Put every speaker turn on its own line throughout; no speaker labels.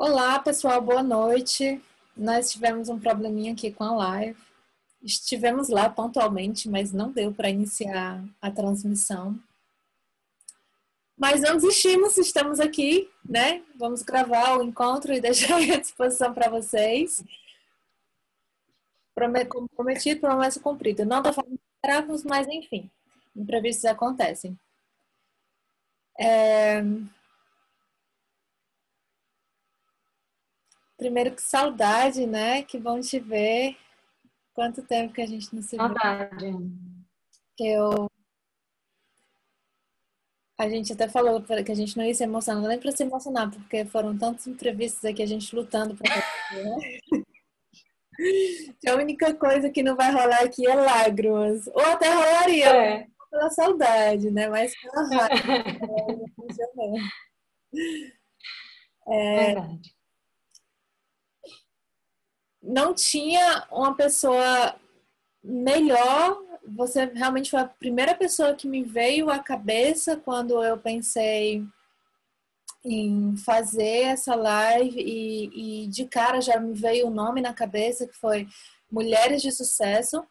Olá, pessoal, boa noite. Nós tivemos um probleminha aqui com a live. Estivemos lá pontualmente, mas não deu para iniciar a transmissão. Mas não desistimos, estamos aqui, né? Vamos gravar o encontro e deixar à disposição para vocês. Prometido, promessa cumprida. Não da forma que esperávamos, mas enfim, imprevistos acontecem. É... Primeiro que saudade, né? Que bom te ver. Quanto tempo que a gente não se viu.
Saudade.
Eu a gente até falou que a gente não ia se emocionar, nem para se emocionar, porque foram tantas entrevistas aqui, a gente lutando para né? A única coisa que não vai rolar aqui é lágrimas. Ou até rolaria é. pela saudade, né? Mas pela raiva. é, Verdade não tinha uma pessoa melhor. Você realmente foi a primeira pessoa que me veio à cabeça quando eu pensei em fazer essa live e, e de cara já me veio o um nome na cabeça que foi Mulheres de Sucesso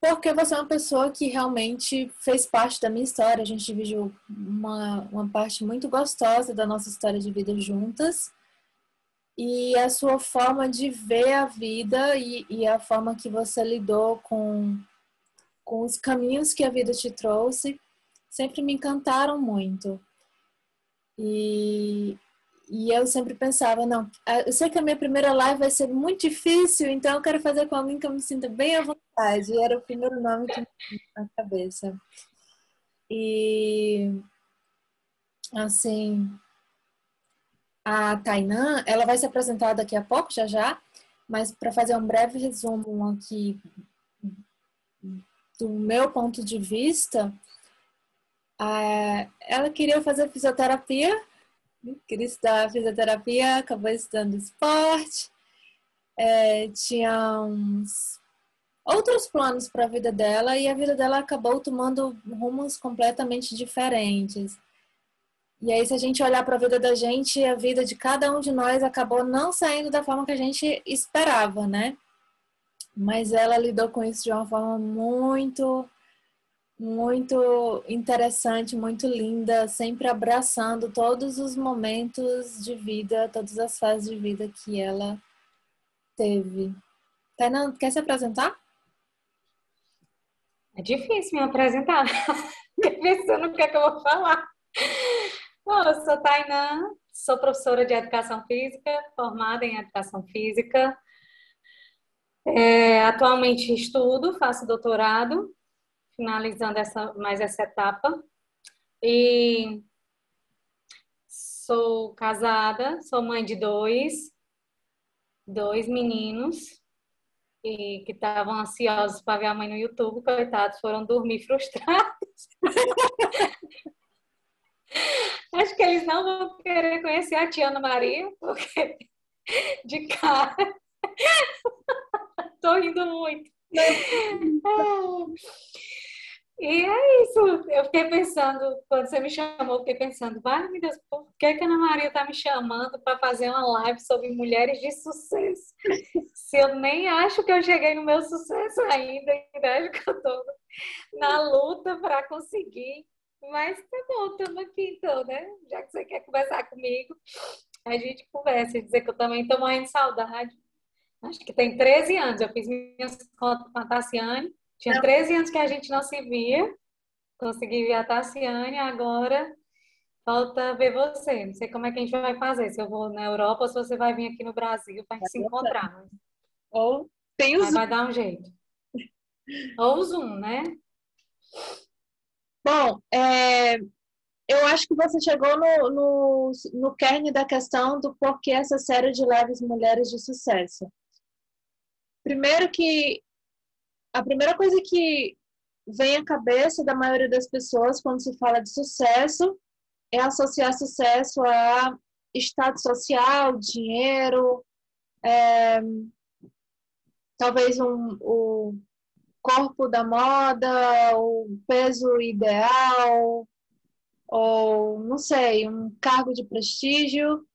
porque você é uma pessoa que realmente fez parte da minha história. A gente dividiu uma, uma parte muito gostosa da nossa história de vida juntas e a sua forma de ver a vida e, e, a forma que você lidou com, com os caminhos que a vida te trouxe sempre me encantaram muito. E, e eu sempre pensava, não, eu sei que a minha primeira live vai ser muito difícil, então eu quero fazer com alguém que eu me sinta bem à vontade. E era o primeiro nome que me na cabeça. E assim, a Tainã, ela vai se apresentar daqui a pouco, já já, mas para fazer um breve resumo aqui do meu ponto de vista, ela queria fazer fisioterapia, queria estudar fisioterapia, acabou estudando esporte, é, tinha uns outros planos para a vida dela e a vida dela acabou tomando rumos completamente diferentes. E aí, se a gente olhar para a vida da gente, a vida de cada um de nós acabou não saindo da forma que a gente esperava, né? Mas ela lidou com isso de uma forma muito, muito interessante, muito linda, sempre abraçando todos os momentos de vida, todas as fases de vida que ela teve. Tainan, quer se apresentar?
É difícil me apresentar. Pensando o que é que eu vou falar. Bom, eu sou Tainã, sou professora de Educação Física, formada em Educação Física. É, atualmente estudo, faço doutorado, finalizando essa, mais essa etapa. E sou casada, sou mãe de dois, dois meninos, e que estavam ansiosos para ver a mãe no YouTube, coitados, foram dormir frustrados. Acho que eles não vão querer conhecer a tia Ana Maria, porque de cara tô rindo muito. E é isso. Eu fiquei pensando, quando você me chamou, eu fiquei pensando, vai meu Deus, por que, que a Ana Maria tá me chamando para fazer uma live sobre mulheres de sucesso? Se eu nem acho que eu cheguei no meu sucesso ainda, ainda acho que eu tô na luta para conseguir mas tá bom, estamos aqui então, né? Já que você quer conversar comigo, a gente conversa e dizer que eu também estou morrendo de saudade. Acho que tem 13 anos. Eu fiz minhas contas com a Tassiane. Tinha 13 anos que a gente não se via. Consegui ver a Tassiane, agora falta ver você. Não sei como é que a gente vai fazer, se eu vou na Europa ou se você vai vir aqui no Brasil para se encontrar.
Ou tem o
Zoom. Vai dar um jeito. Ou o Zoom, né?
Bom, é, eu acho que você chegou no, no, no kern da questão do porquê essa série de leves mulheres de sucesso. Primeiro que a primeira coisa que vem à cabeça da maioria das pessoas quando se fala de sucesso é associar sucesso a estado social, dinheiro, é, talvez um, um corpo da moda, o peso ideal, ou não sei, um cargo de prestígio.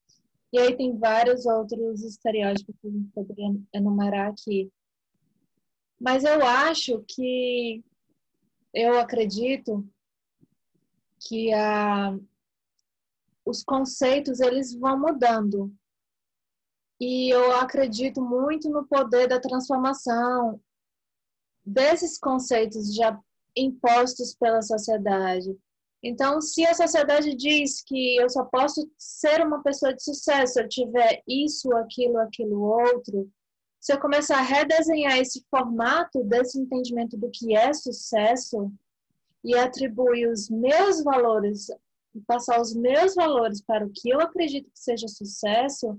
E aí tem vários outros estereótipos que a gente poderia enumerar aqui. Mas eu acho que, eu acredito que a, os conceitos eles vão mudando. E eu acredito muito no poder da transformação desses conceitos já impostos pela sociedade. Então, se a sociedade diz que eu só posso ser uma pessoa de sucesso se eu tiver isso, aquilo, aquilo, outro, se eu começar a redesenhar esse formato desse entendimento do que é sucesso e atribuir os meus valores, passar os meus valores para o que eu acredito que seja sucesso,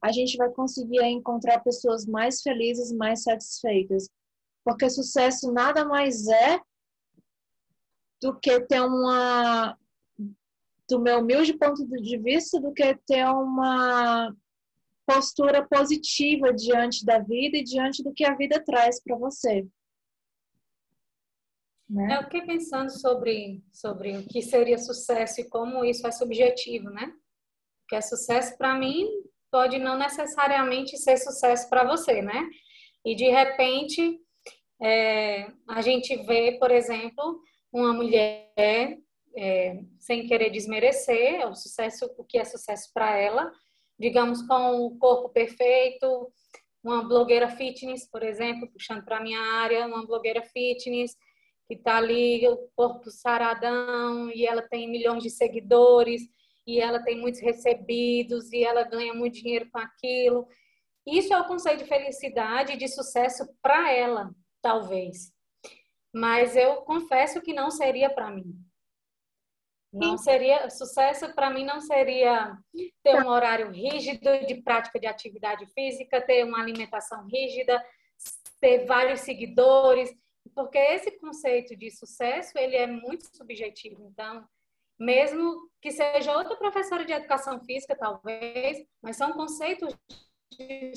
a gente vai conseguir encontrar pessoas mais felizes, mais satisfeitas. Porque sucesso nada mais é do que ter uma do meu humilde ponto de vista do que ter uma postura positiva diante da vida e diante do que a vida traz para você.
Né? Eu fiquei pensando sobre, sobre o que seria sucesso e como isso é subjetivo, né? Porque é sucesso para mim pode não necessariamente ser sucesso para você, né? E de repente é, a gente vê, por exemplo, uma mulher é, sem querer desmerecer o sucesso, o que é sucesso para ela, digamos, com o corpo perfeito, uma blogueira fitness, por exemplo, puxando para a minha área, uma blogueira fitness que está ali, o corpo saradão, e ela tem milhões de seguidores, e ela tem muitos recebidos, e ela ganha muito dinheiro com aquilo. Isso é o conceito de felicidade e de sucesso para ela, talvez. Mas eu confesso que não seria para mim. Não seria sucesso para mim não seria ter um horário rígido de prática de atividade física, ter uma alimentação rígida, ter vários seguidores, porque esse conceito de sucesso ele é muito subjetivo. Então, mesmo que seja outra professora de educação física, talvez, mas são conceitos de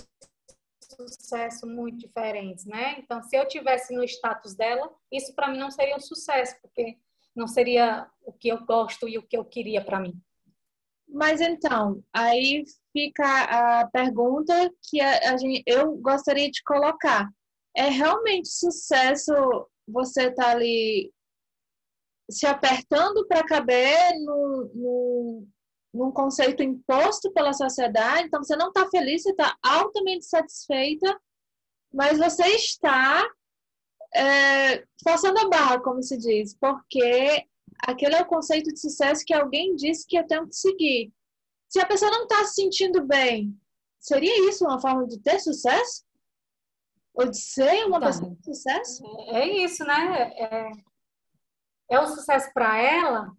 sucesso muito diferentes, né? Então, se eu tivesse no status dela, isso para mim não seria um sucesso, porque não seria o que eu gosto e o que eu queria para mim.
Mas então, aí fica a pergunta que a, a gente, eu gostaria de colocar. É realmente sucesso você estar tá ali se apertando para caber no, no, num conceito imposto pela sociedade? Então, você não está feliz, você está altamente satisfeita, mas você está é, forçando a barra, como se diz, porque aquele é o conceito de sucesso que alguém disse que eu tenho que seguir. Se a pessoa não está se sentindo bem, seria isso uma forma de ter sucesso? Ou de ser uma então, pessoa de sucesso?
É isso, né? É, é um sucesso para ela.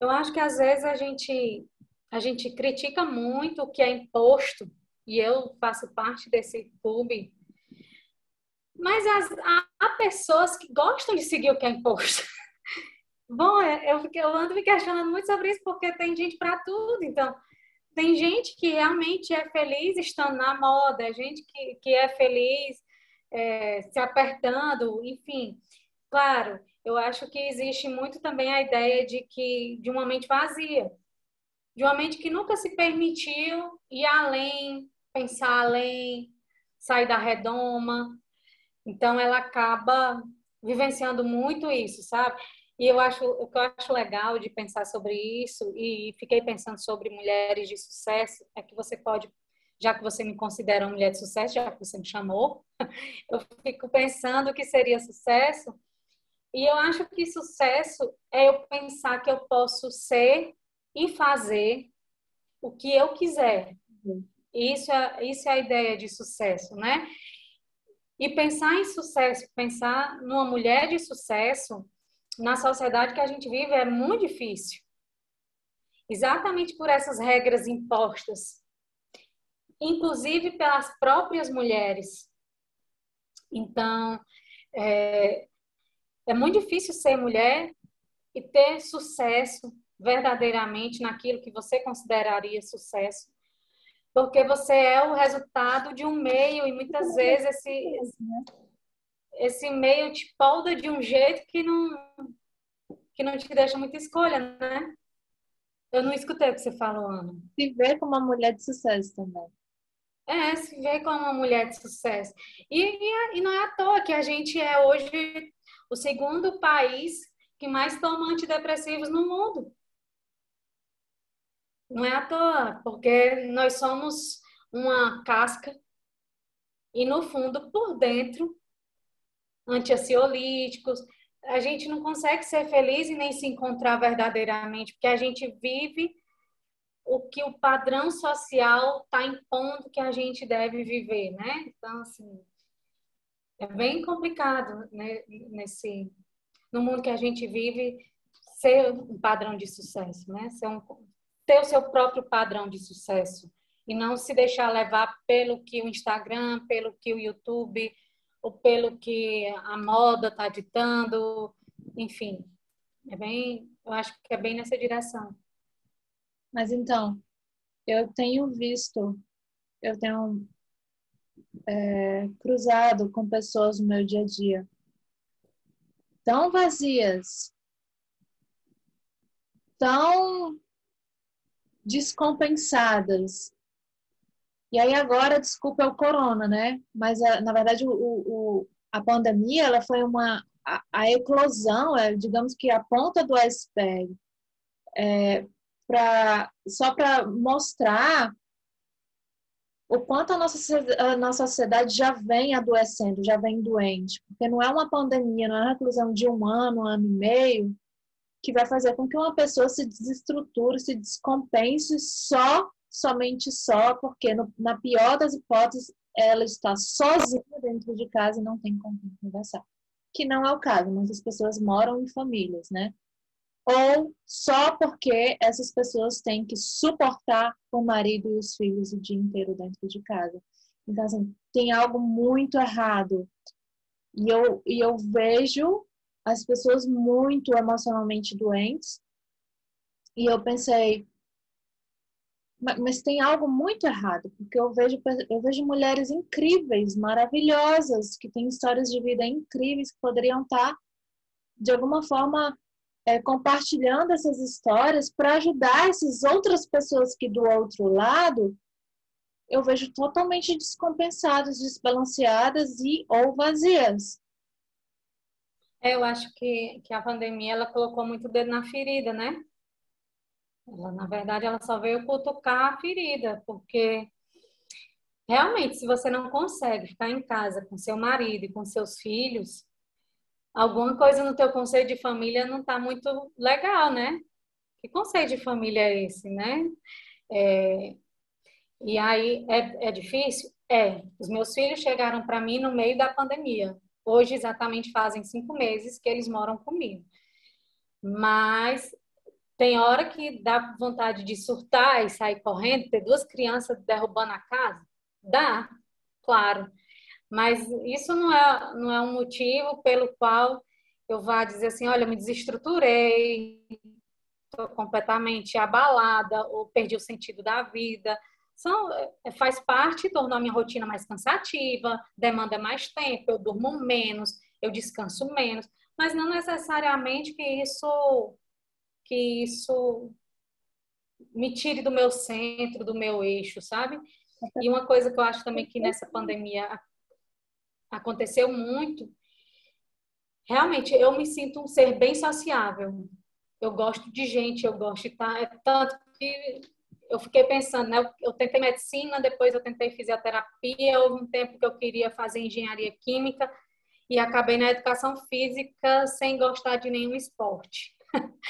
Eu acho que às vezes a gente a gente critica muito o que é imposto e eu faço parte desse clube mas as, há, há pessoas que gostam de seguir o que é imposto. Bom, é, eu, eu ando me questionando muito sobre isso porque tem gente para tudo. Então, tem gente que realmente é feliz estando na moda, gente que, que é feliz é, se apertando, enfim. Claro, eu acho que existe muito também a ideia de que de uma mente vazia, de uma mente que nunca se permitiu ir além, pensar além, sair da redoma, então, ela acaba vivenciando muito isso, sabe? E eu acho, o que eu acho legal de pensar sobre isso, e fiquei pensando sobre mulheres de sucesso, é que você pode, já que você me considera uma mulher de sucesso, já que você me chamou, eu fico pensando que seria sucesso, e eu acho que sucesso é eu pensar que eu posso ser e fazer o que eu quiser. Isso é, isso é a ideia de sucesso, né? E pensar em sucesso, pensar numa mulher de sucesso na sociedade que a gente vive é muito difícil. Exatamente por essas regras impostas, inclusive pelas próprias mulheres. Então, é, é muito difícil ser mulher e ter sucesso verdadeiramente naquilo que você consideraria sucesso porque você é o resultado de um meio e muitas vezes esse esse meio te polda de um jeito que não que não te deixa muita escolha, né? Eu não escutei o que você falou, Ana.
Se ver como uma mulher de sucesso também.
É, se ver como uma mulher de sucesso. E, e, e não é à toa que a gente é hoje o segundo país que mais toma antidepressivos no mundo. Não é à toa, porque nós somos uma casca e no fundo, por dentro, antiansiolíticos, a gente não consegue ser feliz e nem se encontrar verdadeiramente, porque a gente vive o que o padrão social está impondo que a gente deve viver, né? Então, assim, é bem complicado né, nesse no mundo que a gente vive ser um padrão de sucesso, né? Ser um, ter o seu próprio padrão de sucesso e não se deixar levar pelo que o Instagram, pelo que o YouTube ou pelo que a moda está ditando, enfim, é bem, eu acho que é bem nessa direção.
Mas então, eu tenho visto, eu tenho é, cruzado com pessoas no meu dia a dia tão vazias, tão descompensadas. E aí agora, desculpa, é o corona, né? Mas na verdade o, o, a pandemia ela foi uma a, a eclosão, é, digamos que a ponta do iceberg, é, só para mostrar o quanto a nossa, a nossa sociedade já vem adoecendo, já vem doente. Porque não é uma pandemia, não é uma reclusão de um ano, um ano e meio, que vai fazer com que uma pessoa se desestruture, se descompense só, somente só, porque no, na pior das hipóteses, ela está sozinha dentro de casa e não tem com quem conversar. Que não é o caso, muitas pessoas moram em famílias, né? Ou só porque essas pessoas têm que suportar o marido e os filhos o dia inteiro dentro de casa. Então, assim, tem algo muito errado. E eu, e eu vejo as pessoas muito emocionalmente doentes. E eu pensei, mas tem algo muito errado, porque eu vejo, eu vejo mulheres incríveis, maravilhosas, que têm histórias de vida incríveis, que poderiam estar, de alguma forma, é, compartilhando essas histórias para ajudar essas outras pessoas que do outro lado eu vejo totalmente descompensadas, desbalanceadas e ou vazias.
É, eu acho que, que a pandemia ela colocou muito dedo na ferida, né? Ela, na verdade, ela só veio cutucar a ferida, porque realmente, se você não consegue ficar em casa com seu marido e com seus filhos, alguma coisa no teu conceito de família não está muito legal, né? Que conceito de família é esse, né? É, e aí, é, é difícil? É. Os meus filhos chegaram para mim no meio da pandemia. Hoje, exatamente, fazem cinco meses que eles moram comigo. Mas tem hora que dá vontade de surtar e sair correndo, ter duas crianças derrubando a casa? Dá, claro. Mas isso não é, não é um motivo pelo qual eu vá dizer assim, olha, eu me desestruturei, estou completamente abalada ou perdi o sentido da vida. São, é, faz parte, tornou a minha rotina mais cansativa, demanda mais tempo, eu durmo menos, eu descanso menos, mas não necessariamente que isso que isso me tire do meu centro, do meu eixo, sabe? E uma coisa que eu acho também que nessa pandemia aconteceu muito. Realmente, eu me sinto um ser bem sociável. Eu gosto de gente, eu gosto de estar. É tanto que eu fiquei pensando, né? Eu tentei medicina, depois eu tentei fisioterapia. Houve um tempo que eu queria fazer engenharia química e acabei na educação física sem gostar de nenhum esporte.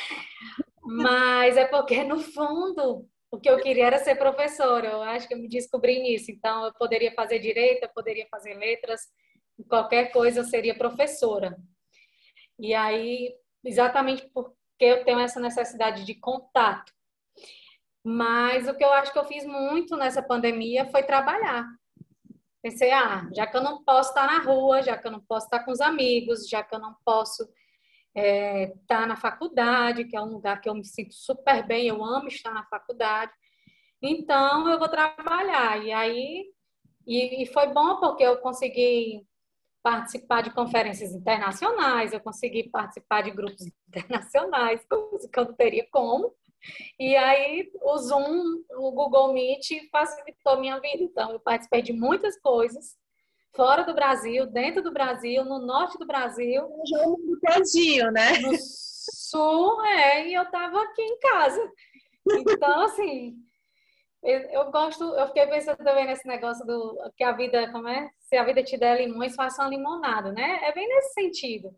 Mas é porque, no fundo, o que eu queria era ser professora. Eu acho que eu me descobri nisso. Então, eu poderia fazer direito, eu poderia fazer letras, qualquer coisa seria professora. E aí, exatamente porque eu tenho essa necessidade de contato. Mas o que eu acho que eu fiz muito nessa pandemia foi trabalhar. Pensei, ah, já que eu não posso estar na rua, já que eu não posso estar com os amigos, já que eu não posso é, estar na faculdade, que é um lugar que eu me sinto super bem, eu amo estar na faculdade, então eu vou trabalhar. E aí, e, e foi bom porque eu consegui participar de conferências internacionais, eu consegui participar de grupos internacionais, coisa que eu não teria como, E aí o Zoom, o Google Meet facilitou a minha vida. Então, eu participei de muitas coisas fora do Brasil, dentro do Brasil, no norte do Brasil.
Já o mundo todinho, né?
No sul, é, e eu tava aqui em casa. Então, assim, eu, eu, gosto, eu fiquei pensando também nesse negócio do que a vida, como é? Se a vida te der limões, faça uma limonada, né? É bem nesse sentido.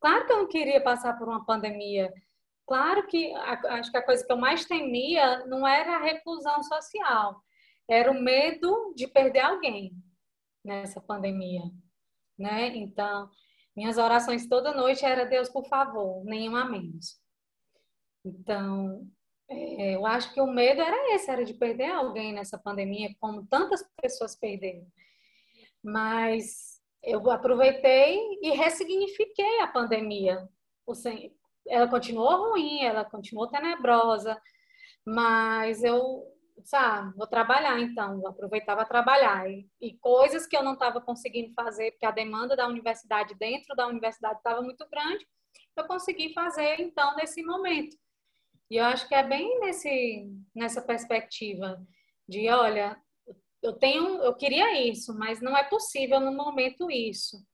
Claro que eu não queria passar por uma pandemia. Claro que a, acho que a coisa que eu mais temia não era a reclusão social, era o medo de perder alguém nessa pandemia, né? Então, minhas orações toda noite era Deus, por favor, nenhuma menos. Então, é, eu acho que o medo era esse, era de perder alguém nessa pandemia, como tantas pessoas perderam. Mas eu aproveitei e ressignifiquei a pandemia. Ela continuou ruim, ela continuou tenebrosa, mas eu sabe, vou trabalhar então, vou aproveitar para trabalhar. E, e, coisas que eu não estava conseguindo fazer, porque a demanda da universidade dentro da universidade estava muito grande, eu consegui fazer então nesse momento. E eu acho que é bem nesse, nessa perspectiva de, olha, eu tenho, eu queria isso, mas não é possível no momento isso.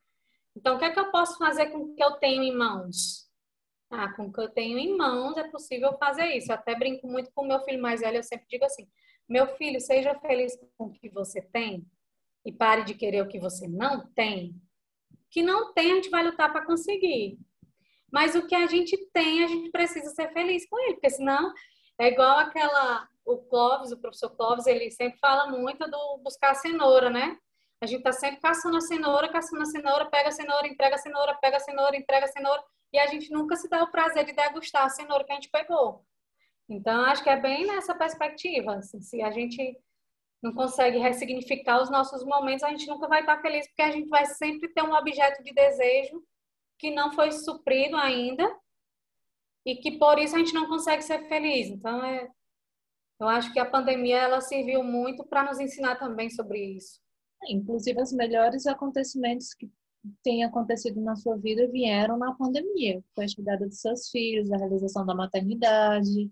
Então, o que é que eu posso fazer com o que eu tenho em mãos? Ah, com o que eu tenho em mãos é possível fazer isso. Eu até brinco muito com o meu filho mais velho, eu sempre digo assim: meu filho, seja feliz com o que você tem e pare de querer o que você não tem. Que não tem, a gente vai lutar para conseguir. Mas o que a gente tem, a gente precisa ser feliz com ele, porque senão é igual aquela. O Clóvis, o professor Clóvis, ele sempre fala muito do buscar a cenoura, né? A gente tá sempre caçando a cenoura, caçando a cenoura, pega a cenoura, entrega a cenoura, pega a cenoura, entrega a cenoura e a gente nunca se dá o prazer de degustar a cenoura que a gente pegou. Então, acho que é bem nessa perspectiva. Assim, se a gente não consegue ressignificar os nossos momentos, a gente nunca vai estar feliz, porque a gente vai sempre ter um objeto de desejo que não foi suprido ainda e que por isso a gente não consegue ser feliz. Então, é, eu acho que a pandemia ela serviu muito para nos ensinar também sobre isso.
Inclusive, os melhores acontecimentos que tem acontecido na sua vida vieram na pandemia. Foi a chegada dos seus filhos, a realização da maternidade.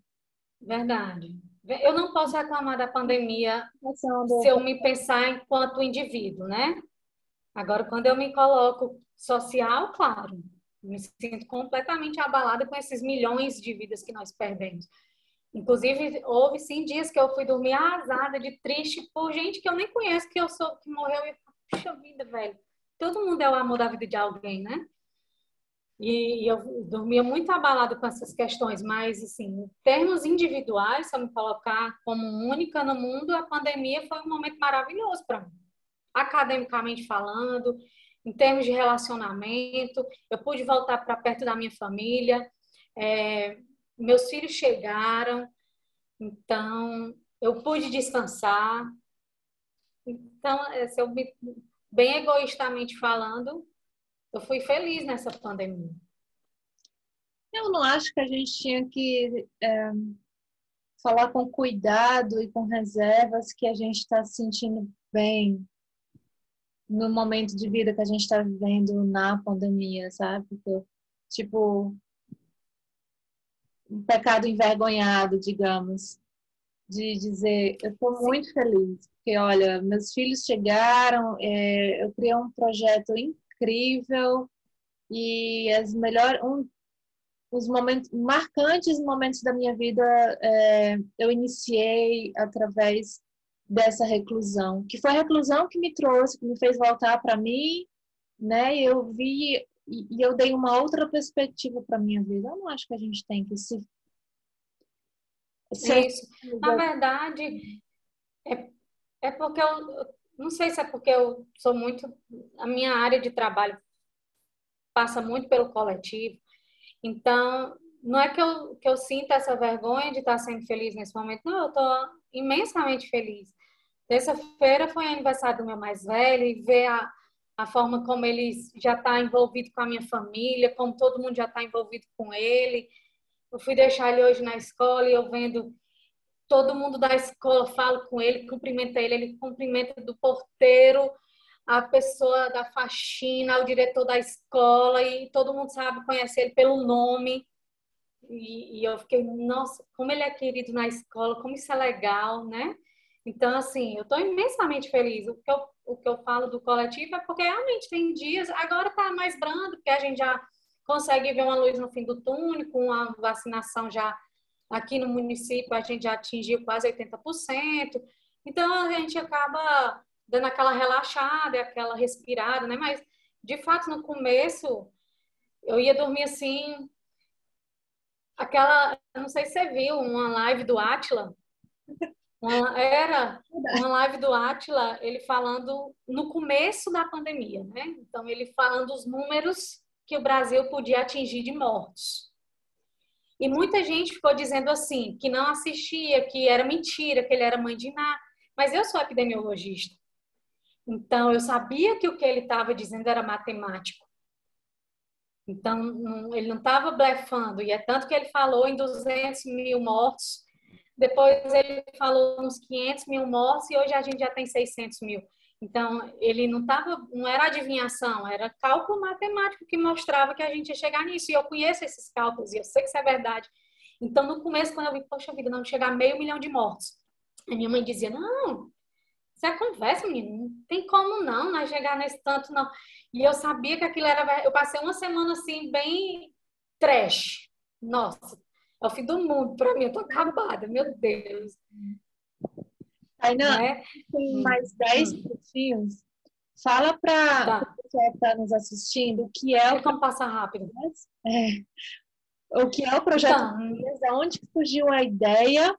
Verdade. Eu não posso reclamar da pandemia se eu me pensar enquanto indivíduo, né? Agora, quando eu me coloco social, claro, me sinto completamente abalada com esses milhões de vidas que nós perdemos. Inclusive, houve sim dias que eu fui dormir arrasada, de triste, por gente que eu nem conheço, que eu sou, que morreu e puxa vida, velho todo mundo é o amor da vida de alguém, né? E, eu dormia muito abalado com essas questões, mas, assim, em termos individuais, se eu me colocar como única no mundo, a pandemia foi um momento maravilhoso para mim. Academicamente falando, em termos de relacionamento, eu pude voltar para perto da minha família, é, meus filhos chegaram, então eu pude descansar. Então, se eu bem egoístamente falando, eu fui feliz nessa pandemia.
Eu não acho que a gente tinha que é, falar com cuidado e com reservas que a gente está se sentindo bem no momento de vida que a gente está vivendo na pandemia, sabe? Porque, tipo, um pecado envergonhado, digamos, de dizer, eu estou muito feliz porque olha, meus filhos chegaram, é, eu criei um projeto incrível e as melhores, um, os momentos marcantes momentos da minha vida é, eu iniciei através dessa reclusão, que foi a reclusão que me trouxe, que me fez voltar para mim, né? Eu vi e, eu dei uma outra perspectiva para minha vida. Eu não acho que a gente tem que se
isso. Na verdade, é é porque eu não sei se é porque eu sou muito a minha área de trabalho passa muito pelo coletivo. Então, não é que eu, que eu sinta essa vergonha de estar sendo feliz nesse momento. Não, eu estou imensamente feliz. Terça-feira foi aniversário do meu mais velho e ver a, a forma como ele já está envolvido com a minha família, como todo mundo já está envolvido com ele. Eu fui deixar ele hoje na escola e eu vendo todo mundo da escola fala com ele, cumprimenta ele, ele cumprimenta do porteiro, a pessoa da faxina, o diretor da escola, e todo mundo sabe, conhece ele pelo nome. e, e eu fiquei, nossa, como ele é querido na escola, como isso é legal, né? Então, assim, eu estou imensamente feliz. O que, eu, o que eu falo do coletivo é porque realmente tem dias, agora está mais brando, porque a gente já consegue ver uma luz no fim do túnel, com a vacinação já aqui no município, a gente já atingiu quase 80%. Então, a gente acaba dando aquela relaxada, aquela respirada, né? Mas, de fato, no começo, eu ia dormir assim, aquela, não sei se você viu, uma live do Atila. Era uma live do Atila, ele falando no começo da pandemia, né? Então, ele falando os números que o Brasil podia atingir de mortos. E muita gente ficou dizendo assim, que não assistia, que era mentira, que ele era mãe de Iná. Mas eu sou epidemiologista. Então, eu sabia que o que ele estava dizendo era matemático. Então, ele não estava blefando. E é tanto que ele falou em 200 mil mortos, depois ele falou uns 500 mil mortos e hoje a gente já tem 600 mil. Então, ele não estava, não era adivinhação, era cálculo matemático que mostrava que a gente ia chegar nisso. E eu conheço esses cálculos e eu sei que isso é verdade. Então, no começo, quando eu vi, poxa vida, não chegar a meio milhão de mortos. A minha mãe dizia, não, isso é conversa, menino, não tem como não, não chegar nesse tanto, não. E eu sabia que aquilo era. Eu passei uma semana assim, bem trash. Nossa, é o fim do mundo para mim, eu tô acabada, meu Deus.
Ainda né? tem hum. mais 10 minutinhos. Fala para tá. o pessoal que está nos assistindo o que é.
o... Como passar rápido.
É. O que é o projeto então, onde surgiu a ideia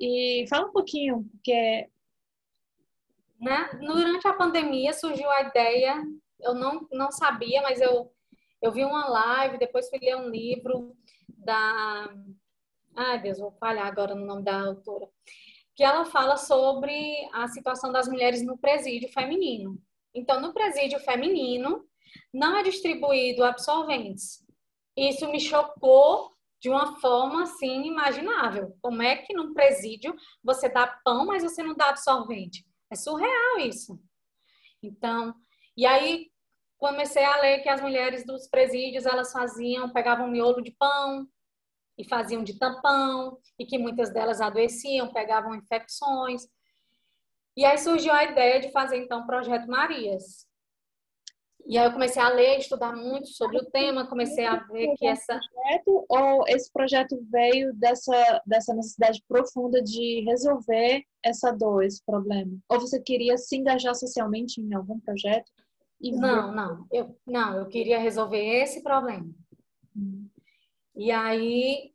e fala um pouquinho, porque
né? Durante a pandemia surgiu a ideia, eu não, não sabia, mas eu, eu vi uma live, depois fui ler um livro da. Ai, Deus, vou falhar agora no nome da autora. Que ela fala sobre a situação das mulheres no presídio feminino. Então, no presídio feminino, não é distribuído absorventes. Isso me chocou de uma forma assim inimaginável. Como é que num presídio você dá pão, mas você não dá absorvente? É surreal isso. Então, e aí comecei a ler que as mulheres dos presídios elas faziam, pegavam miolo de pão e faziam de tampão e que muitas delas adoeciam, pegavam infecções. E aí surgiu a ideia de fazer então o projeto Marias, e aí eu comecei a ler, estudar muito sobre o tema, comecei a ver que essa
projeto ou esse projeto veio dessa dessa necessidade profunda de resolver essa dor, esse problema? Ou você queria se engajar socialmente em algum projeto?
não, não, eu não, eu queria resolver esse problema. Hum. E aí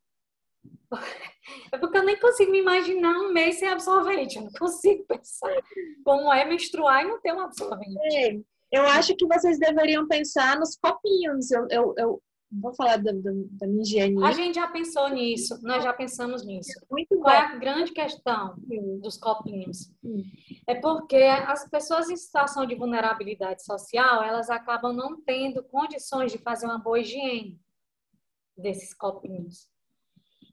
é porque eu nem consigo me imaginar um mês sem absorvente. Eu não consigo pensar como é menstruar e não ter um absorvente.
É. Eu acho que vocês deveriam pensar nos copinhos. Eu, eu, eu vou falar da, da, da, minha higiene.
A gente já pensou nisso, nós já pensamos nisso. Muito Qual é a grande questão dos copinhos? Hum. É porque as pessoas em situação de vulnerabilidade social, elas acabam não tendo condições de fazer uma boa higiene desses copinhos.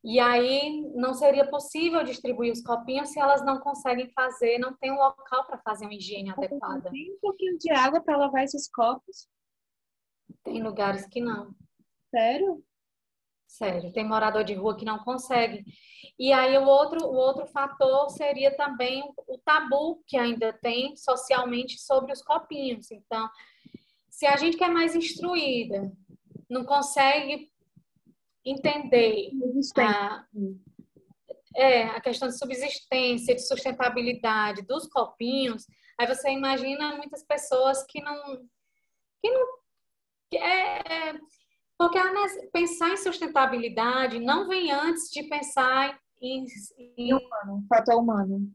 E aí não seria possível distribuir os copinhos se elas não conseguem fazer, não tem um local para fazer uma higiene adequada.
Tem um pouquinho de água para lavar esses copos?
Tem lugares que não.
Sério?
Sério, tem morador de rua que não consegue. E aí o outro, o outro fator seria também o tabu que ainda tem socialmente sobre os copinhos. Então, se a gente quer mais instruída, não consegue entender a, é, a questão de subsistência, de sustentabilidade dos copinhos, aí você imagina muitas pessoas que não. Que não que é, é, porque pensar em sustentabilidade não vem antes de pensar em. em...
Humano, fator humano.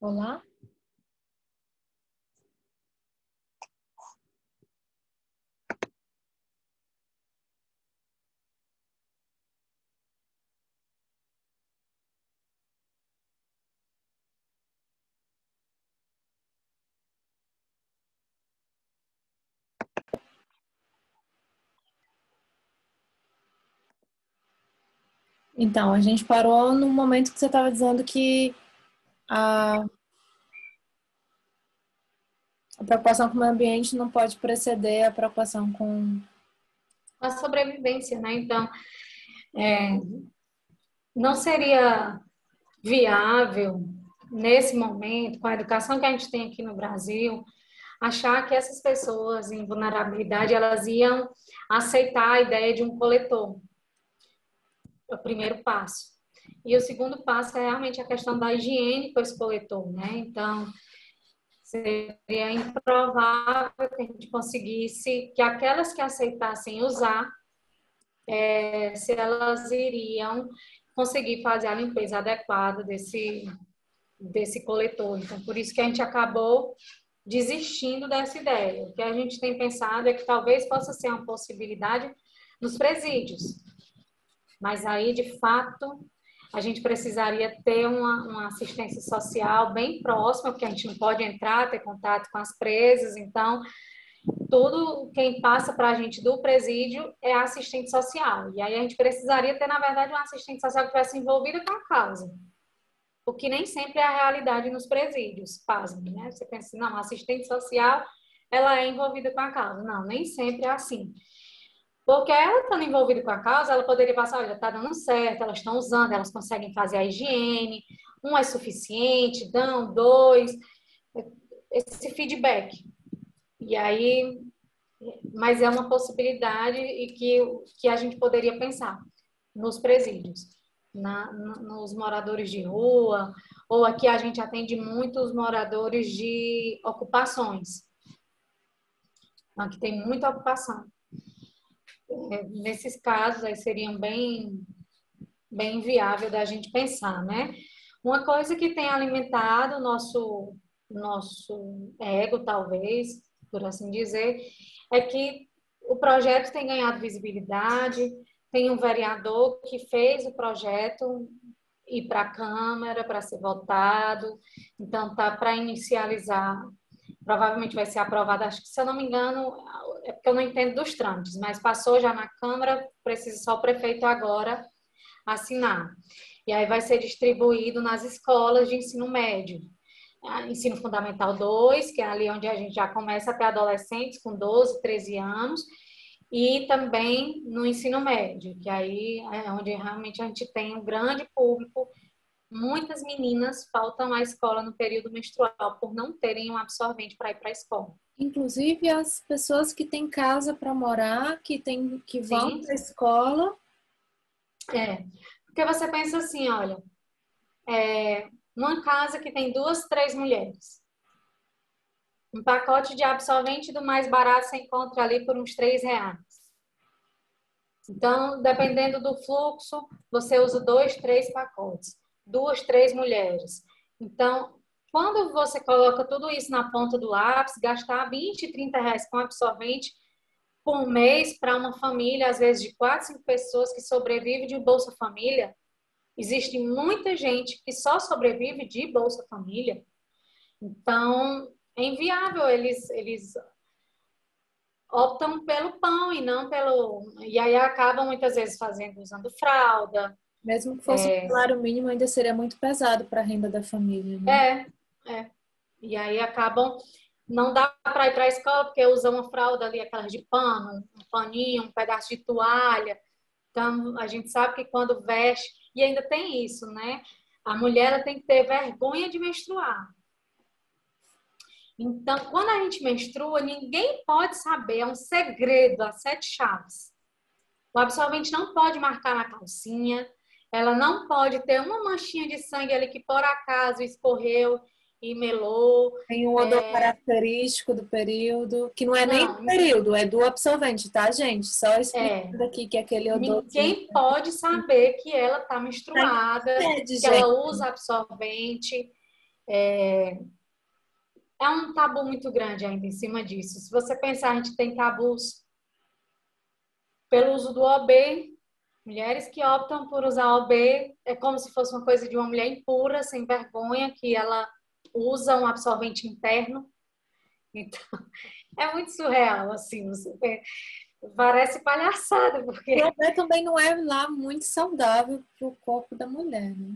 Olá? Então, a gente parou no momento que você estava dizendo que a a preocupação com o ambiente não pode preceder a preocupação com
a sobrevivência, né? Então, é, não seria viável nesse momento, com a educação que a gente tem aqui no Brasil, achar que essas pessoas em vulnerabilidade elas iam aceitar a ideia de um coletor. É o primeiro passo. E o segundo passo é realmente a questão da higiene com esse coletor, né? Então, seria improvável que a gente conseguisse que aquelas que aceitassem usar, é, se elas iriam conseguir fazer a limpeza adequada desse, desse coletor. Então, por isso que a gente acabou desistindo dessa ideia. O que a gente tem pensado é que talvez possa ser uma possibilidade nos presídios. Mas aí, de fato, a gente precisaria ter uma, uma, assistência social bem próxima, porque a gente não pode entrar, ter contato com as presas, então tudo quem passa para a gente do presídio é assistente social. E aí a gente precisaria ter, na verdade, uma assistente social que estivesse envolvida com a causa. O que nem sempre é a realidade nos presídios, pasme, né? Você pensa, não, assistente social, ela é envolvida com a causa. Não, nem sempre é assim. Porque ela estando envolvida com a causa, ela poderia passar, olha, está dando certo, elas estão usando, elas conseguem fazer a higiene, um é suficiente, dão dois, esse feedback. E aí, mas é uma possibilidade e que, que a gente poderia pensar nos presídios, na, nos moradores de rua, ou aqui a gente atende muitos moradores de ocupações. Aqui tem muita ocupação. É, nesses casos aí seriam bem bem viável da gente pensar, né? Uma coisa que tem alimentado o nosso nosso ego, talvez, por assim dizer, é que o projeto tem ganhado visibilidade, tem um vereador que fez o projeto ir para a Câmara para ser votado, então tá para inicializar provavelmente vai ser aprovada, acho que se eu não me engano, é porque eu não entendo dos trâmites, mas passou já na Câmara, precisa só o prefeito agora assinar. E aí vai ser distribuído nas escolas de ensino médio. Ensino Fundamental 2, que é ali onde a gente já começa a ter adolescentes com 12, 13 anos, e também no ensino médio, que aí é onde realmente a gente tem um grande público muitas meninas faltam à escola no período menstrual por não terem um absorvente para ir para a escola.
Inclusive as pessoas que têm casa para morar, que tem que vão para a escola.
É, porque você pensa assim, olha, é, uma casa que tem duas, três mulheres. Um pacote de absorvente do mais barato você encontra ali por uns três reais. Então, dependendo do fluxo, você usa dois, três pacotes duas, três mulheres. Então, quando você coloca tudo isso na ponta do lápis, gastar 20, 30 reais com absorvente por mês para uma família, às vezes de quatro, cinco pessoas que sobrevive de Bolsa Família, existe muita gente que só sobrevive de Bolsa Família. Então, é inviável eles eles optam pelo pão e não pelo e aí acabam muitas vezes fazendo usando fralda,
mesmo que fosse é... um salário mínimo, ainda seria muito pesado para a renda da família.
Né? É, é. E aí acabam. Não dá para ir para a escola porque usa uma fralda ali, aquelas de pano, um paninho, um pedaço de toalha. Então, a gente sabe que quando veste. E ainda tem isso, né? A mulher tem que ter vergonha de menstruar. Então, quando a gente menstrua, ninguém pode saber, é um segredo, as sete chaves. O absorvente não pode marcar na calcinha, ela não pode ter uma manchinha de sangue ali que por acaso escorreu e melou.
Tem um odor é... característico do período, que não é não, nem do período, é do absorvente, tá, gente? Só explicando é. aqui que aquele odor.
Ninguém que... pode saber que ela tá menstruada, é, que ela usa absorvente. É... é um tabu muito grande ainda em cima disso. Se você pensar, a gente tem tabus pelo uso do OB, Mulheres que optam por usar OB é como se fosse uma coisa de uma mulher impura, sem vergonha, que ela usa um absorvente interno. Então, é muito surreal, assim, você parece palhaçada, porque...
O OB também não é lá muito saudável para o corpo da mulher, né?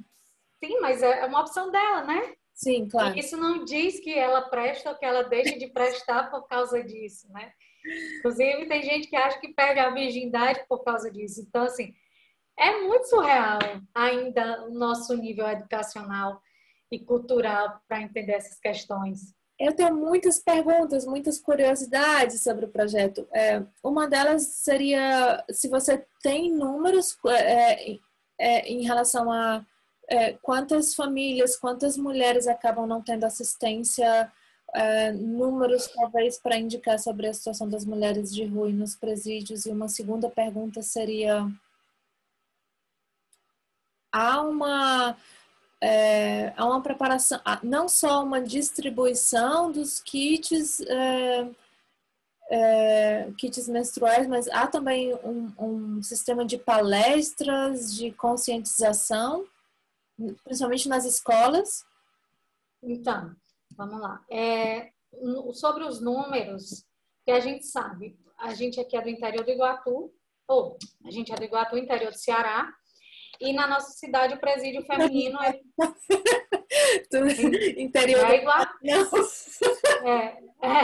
Sim, mas é uma opção dela, né?
Sim, claro.
E isso não diz que ela presta ou que ela deixa de prestar por causa disso, né? Inclusive, tem gente que acha que perde a virgindade por causa disso. Então, assim, é muito surreal ainda o nosso nível educacional e cultural para entender essas questões.
Eu tenho muitas perguntas, muitas curiosidades sobre o projeto. É, uma delas seria se você tem números é, é, em relação a é, quantas famílias, quantas mulheres acabam não tendo assistência, é, números talvez para indicar sobre a situação das mulheres de rua nos presídios. E uma segunda pergunta seria: há uma é, há uma preparação, não só uma distribuição dos kits, é, é, kits menstruais, mas há também um, um, sistema de palestras, de conscientização, principalmente nas escolas.
Então, vamos lá. É, sobre os números, que a gente sabe, a gente aqui é do interior do Iguatu, ou a gente é do Iguatu, interior do Ceará, e na nossa cidade, o presídio feminino é.
Interior
é igual. É, é.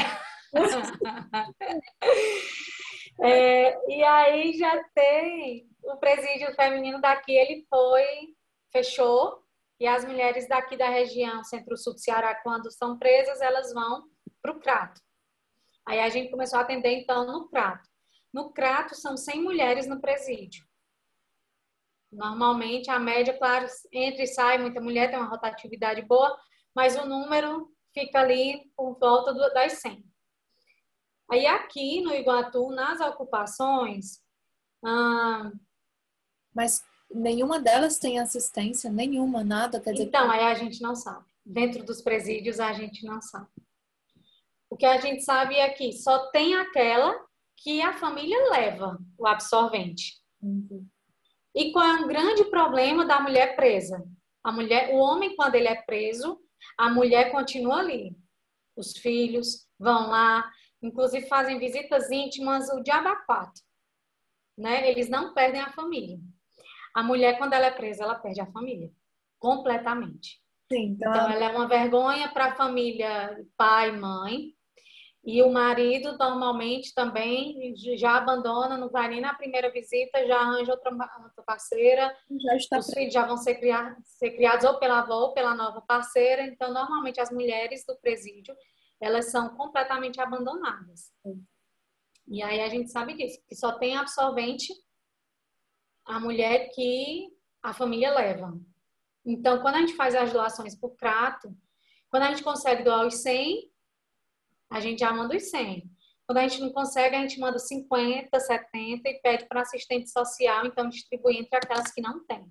é, e aí já tem o presídio feminino daqui, ele foi, fechou, e as mulheres daqui da região centro-sul do Ceará, quando são presas, elas vão para o Crato. Aí a gente começou a atender, então, no Crato. No Crato, são 100 mulheres no presídio. Normalmente, a média, claro, entra e sai, muita mulher tem uma rotatividade boa, mas o número fica ali por volta das 100. Aí, aqui no Iguatu, nas ocupações. Ah,
mas nenhuma delas tem assistência, nenhuma, nada. Quer dizer
então, aí a gente não sabe. Dentro dos presídios, a gente não sabe. O que a gente sabe é que só tem aquela que a família leva o absorvente. Uhum. E qual é o grande problema da mulher presa? A mulher, o homem quando ele é preso, a mulher continua ali. Os filhos vão lá, inclusive fazem visitas íntimas, o diabo quatro. Né? Eles não perdem a família. A mulher quando ela é presa, ela perde a família completamente. Sim, então... então ela é uma vergonha para a família, pai, mãe, e o marido normalmente também já abandona, não vai nem na primeira visita, já arranja outra, outra parceira. Já está Os filhos já vão ser, criar, ser criados ou pela avó ou pela nova parceira. Então, normalmente as mulheres do presídio, elas são completamente abandonadas. E aí a gente sabe disso, que só tem absorvente a mulher que a família leva. Então, quando a gente faz as doações por crato, quando a gente consegue doar os 100, a gente já manda os 100. Quando a gente não consegue, a gente manda 50, 70 e pede para assistente social, então distribui entre aquelas que não têm.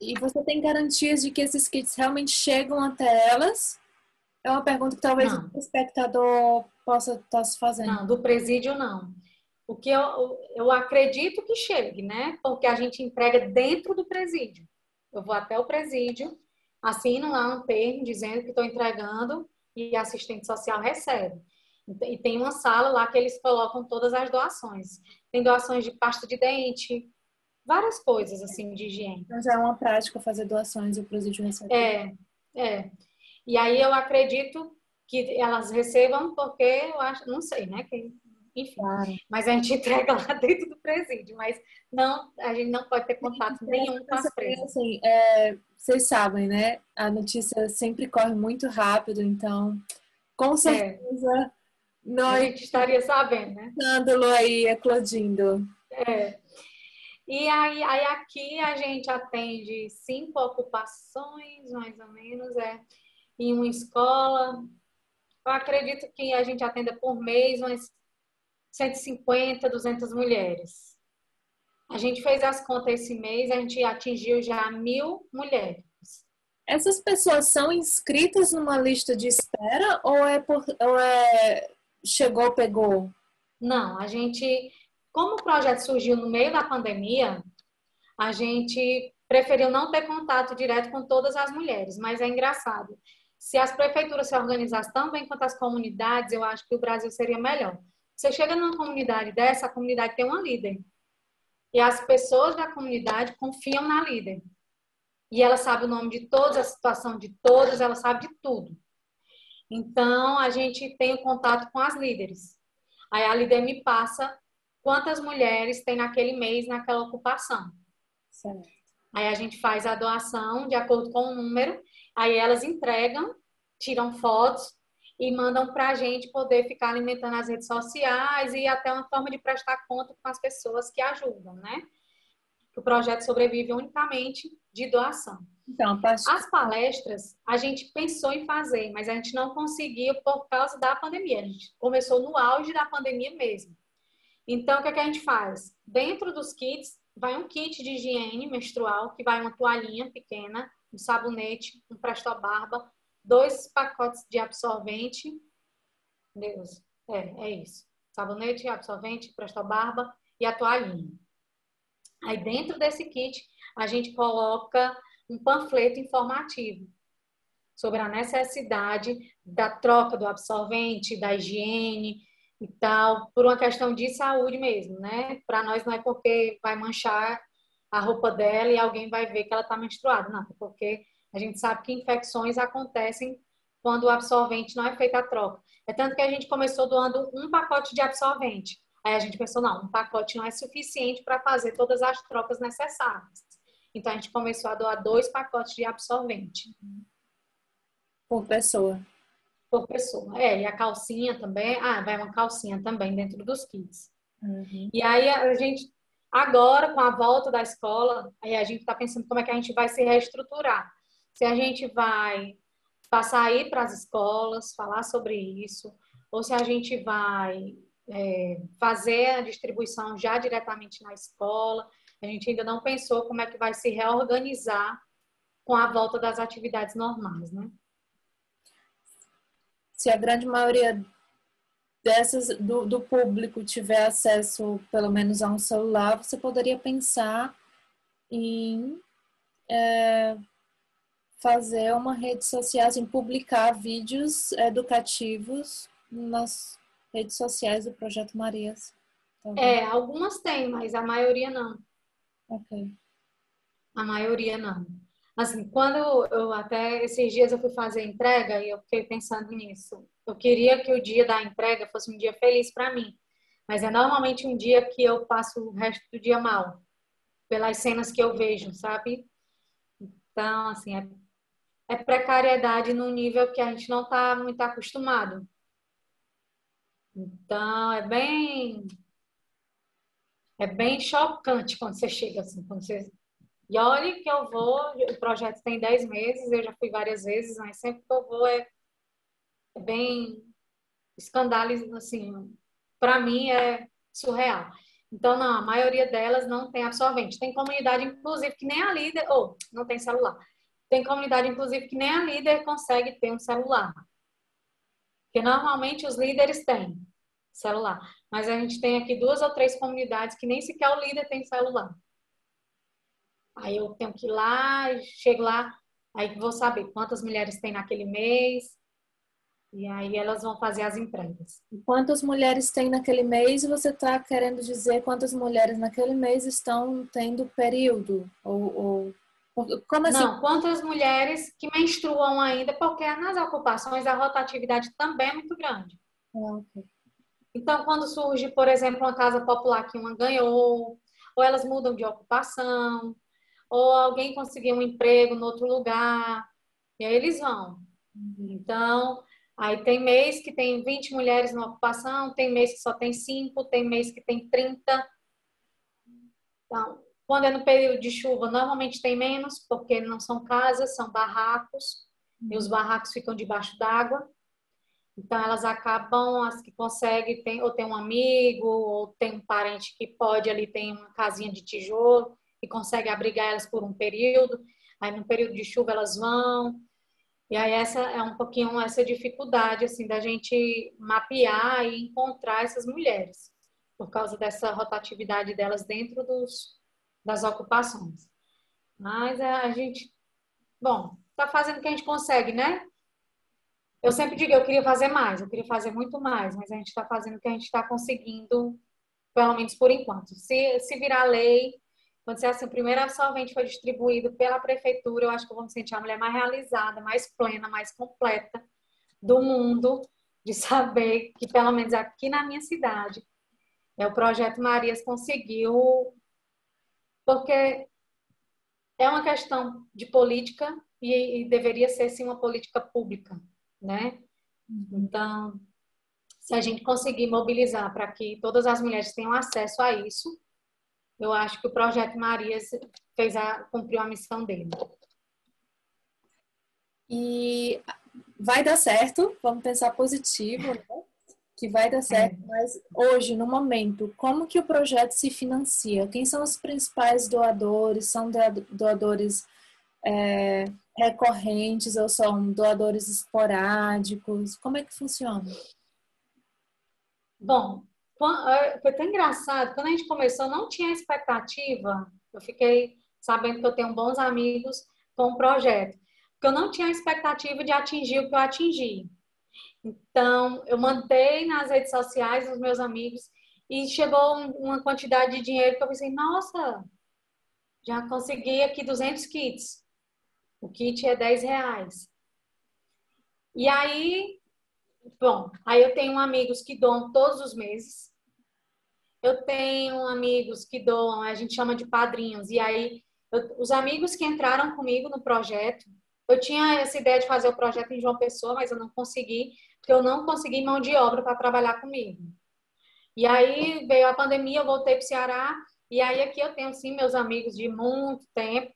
E você tem garantias de que esses kits realmente chegam até elas? É uma pergunta que talvez não. o espectador possa estar se fazendo.
Não, do presídio não. O que eu, eu acredito que chegue, né? Porque a gente entrega dentro do presídio. Eu vou até o presídio, assino lá um termo dizendo que estou entregando e a assistente social recebe. E tem uma sala lá que eles colocam todas as doações. Tem doações de pasta de dente, várias coisas assim de higiene.
Então já é uma prática fazer doações e o presídio receber.
É, é. E aí eu acredito que elas recebam porque eu acho, não sei, né? Que, enfim, claro. mas a gente entrega lá dentro do presídio, mas não, a gente não pode ter contato nenhum com as presas.
Assim, é, vocês sabem, né? A notícia sempre corre muito rápido, então com é. certeza é.
nós a gente estaria sabendo, né?
Escândalo aí eclodindo.
É. E aí, aí aqui a gente atende cinco ocupações, mais ou menos, é em uma escola. Eu acredito que a gente atenda por mês umas 150, 200 mulheres. A gente fez as contas esse mês, a gente atingiu já mil mulheres.
Essas pessoas são inscritas numa lista de espera ou é, por, ou é chegou, pegou?
Não, a gente, como o projeto surgiu no meio da pandemia, a gente preferiu não ter contato direto com todas as mulheres, mas é engraçado. Se as prefeituras se organizassem tão bem quanto as comunidades, eu acho que o Brasil seria melhor. Você chega numa comunidade dessa, a comunidade tem uma líder. E as pessoas da comunidade confiam na líder. e ela sabe o nome de todas, a situação de todas, ela sabe de tudo. Então, a gente tem o contato com as líderes. Aí a líder me passa quantas mulheres tem naquele mês naquela ocupação. Certo. Aí a gente faz a doação de acordo com o número, aí elas entregam, tiram fotos e mandam para a gente poder ficar alimentando as redes sociais e até uma forma de prestar conta com as pessoas que ajudam, né? O projeto sobrevive unicamente de doação. Então, As palestras a gente pensou em fazer, mas a gente não conseguiu por causa da pandemia. A gente começou no auge da pandemia mesmo. Então, o que, é que a gente faz? Dentro dos kits, vai um kit de higiene menstrual, que vai uma toalhinha pequena, um sabonete, um presto-barba, dois pacotes de absorvente. Deus, é, é isso. Sabonete, absorvente, presto-barba e a toalhinha. Aí, dentro desse kit, a gente coloca um panfleto informativo sobre a necessidade da troca do absorvente, da higiene, e tal, por uma questão de saúde mesmo, né? Para nós não é porque vai manchar a roupa dela e alguém vai ver que ela está menstruada, não, é porque a gente sabe que infecções acontecem quando o absorvente não é feita a troca. É tanto que a gente começou doando um pacote de absorvente. Aí a gente pensou, não, um pacote não é suficiente para fazer todas as trocas necessárias. Então a gente começou a doar dois pacotes de absorvente.
Por pessoa
por pessoa. É, e a calcinha também. Ah, vai uma calcinha também dentro dos kits. Uhum. E aí a gente, agora, com a volta da escola, aí a gente está pensando como é que a gente vai se reestruturar. Se a gente vai passar aí para as escolas, falar sobre isso, ou se a gente vai é, fazer a distribuição já diretamente na escola. A gente ainda não pensou como é que vai se reorganizar com a volta das atividades normais, né?
se a grande maioria dessas do, do, público tiver acesso pelo menos a um celular, você poderia pensar em é, fazer uma rede social, em publicar vídeos educativos nas redes sociais do Projeto Marias.
Tá é, algumas tem, mas a maioria não.
Ok.
A maioria não. Assim, quando eu até esses dias eu fui fazer entrega e eu fiquei pensando nisso. Eu queria que o dia da entrega fosse um dia feliz para mim, mas é normalmente um dia que eu passo o resto do dia mal, pelas cenas que eu vejo, sabe? Então, assim, é, é precariedade num nível que a gente não está muito acostumado. Então, é bem é bem chocante quando você chega assim, quando você e olha que eu vou, o projeto tem 10 meses, eu já fui várias vezes, mas sempre que eu vou é, é bem escandaloso, assim, para mim é surreal. Então, não, a maioria delas não tem absorvente. Tem comunidade, inclusive, que nem a líder, ou não tem celular. Tem comunidade, inclusive, que nem a líder consegue ter um celular. Porque normalmente os líderes têm celular. Mas a gente tem aqui duas ou três comunidades que nem sequer o líder tem celular. Aí eu tenho que ir lá, chego lá, aí vou saber quantas mulheres tem naquele mês. E aí elas vão fazer as entregas.
Quantas mulheres tem naquele mês? Você está querendo dizer quantas mulheres naquele mês estão tendo período? Ou, ou... como assim?
Não, quantas mulheres que menstruam ainda, porque nas ocupações a rotatividade também é muito grande.
Ah, okay.
Então, quando surge, por exemplo, uma casa popular que uma ganhou, ou elas mudam de ocupação, ou alguém conseguir um emprego em outro lugar, e aí eles vão. Então, aí tem mês que tem 20 mulheres na ocupação, tem mês que só tem 5, tem mês que tem 30. Então, quando é no período de chuva, normalmente tem menos, porque não são casas, são barracos, e os barracos ficam debaixo d'água. Então, elas acabam, as que conseguem, tem, ou tem um amigo, ou tem um parente que pode ali, tem uma casinha de tijolo, e consegue abrigar elas por um período. Aí no período de chuva elas vão. E aí essa é um pouquinho essa dificuldade assim da gente mapear e encontrar essas mulheres por causa dessa rotatividade delas dentro dos, das ocupações. Mas a gente, bom, está fazendo o que a gente consegue, né? Eu sempre digo, eu queria fazer mais, eu queria fazer muito mais, mas a gente está fazendo o que a gente está conseguindo, pelo menos por enquanto. Se, se virar lei, quando você assim, o primeiro absolvente foi distribuído pela prefeitura, eu acho que eu vou me sentir a mulher mais realizada, mais plena, mais completa do mundo, de saber que pelo menos aqui na minha cidade, é, o projeto Marias conseguiu, porque é uma questão de política e, e deveria ser sim uma política pública, né? Uhum. Então, se a gente conseguir mobilizar para que todas as mulheres tenham acesso a isso, eu acho que o projeto Marias fez a, cumpriu a missão dele.
E vai dar certo, vamos pensar positivo, né? Que vai dar certo, é. mas hoje, no momento, como que o projeto se financia? Quem são os principais doadores? São doadores é, recorrentes ou são doadores esporádicos? Como é que funciona?
Bom, é, foi tão engraçado. Quando a gente começou, não tinha expectativa. Eu fiquei sabendo que eu tenho bons amigos com o projeto. Porque eu não tinha expectativa de atingir o que eu atingi. Então, eu mandei nas redes sociais os meus amigos e chegou uma quantidade de dinheiro que eu pensei, nossa, já consegui aqui 200 kits. O kit é 10 reais. E aí, bom, aí eu tenho amigos que doam todos os meses. Eu tenho amigos que doam, a gente chama de padrinhos. E aí, eu, os amigos que entraram comigo no projeto, eu tinha essa ideia de fazer o projeto em João Pessoa, mas eu não consegui, porque eu não consegui mão de obra para trabalhar comigo. E aí veio a pandemia, eu voltei para o Ceará, e aí aqui eu tenho, sim, meus amigos de muito tempo,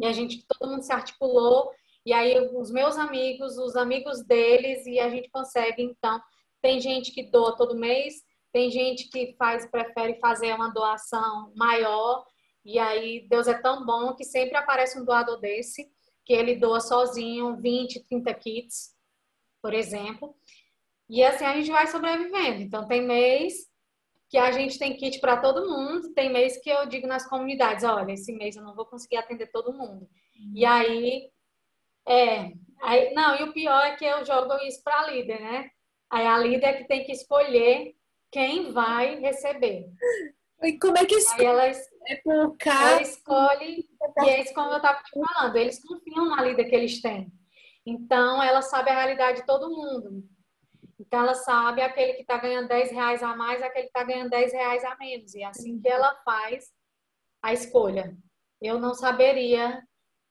e a gente, todo mundo se articulou, e aí os meus amigos, os amigos deles, e a gente consegue, então, tem gente que doa todo mês, tem gente que faz, prefere fazer uma doação maior, e aí Deus é tão bom que sempre aparece um doador desse, que ele doa sozinho 20, 30 kits, por exemplo. E assim a gente vai sobrevivendo. Então tem mês que a gente tem kit para todo mundo, tem mês que eu digo nas comunidades, olha, esse mês eu não vou conseguir atender todo mundo. E aí é, aí, não, e o pior é que eu jogo isso para a líder, né? Aí a líder é que tem que escolher quem vai receber.
E como é que escolhe?
Aí ela, é por ela escolhe, e é isso como eu estava te falando, eles confiam na líder que eles têm. Então, ela sabe a realidade de todo mundo. Então, ela sabe aquele que está ganhando 10 reais a mais, aquele que está ganhando 10 reais a menos. E é assim que ela faz a escolha. Eu não saberia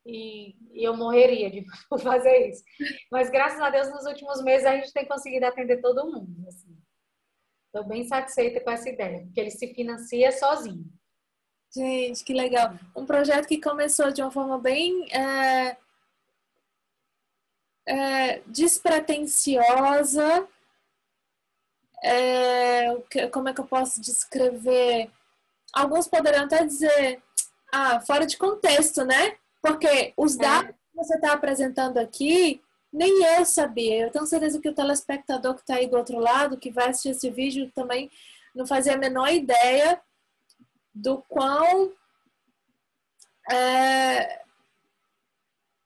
e, eu morreria de fazer isso. Mas, graças a Deus, nos últimos meses a gente tem conseguido atender todo mundo. Assim. Estou bem satisfeita com essa ideia, porque ele se financia sozinho.
Gente, que legal. Um projeto que começou de uma forma bem é, é, despretensiosa. É, como é que eu posso descrever? Alguns poderiam até dizer, ah, fora de contexto, né? Porque os é. dados que você está apresentando aqui nem eu sabia. Eu tenho certeza que o telespectador que está aí do outro lado, que vai assistir esse vídeo, também não fazia a menor ideia do quão. É,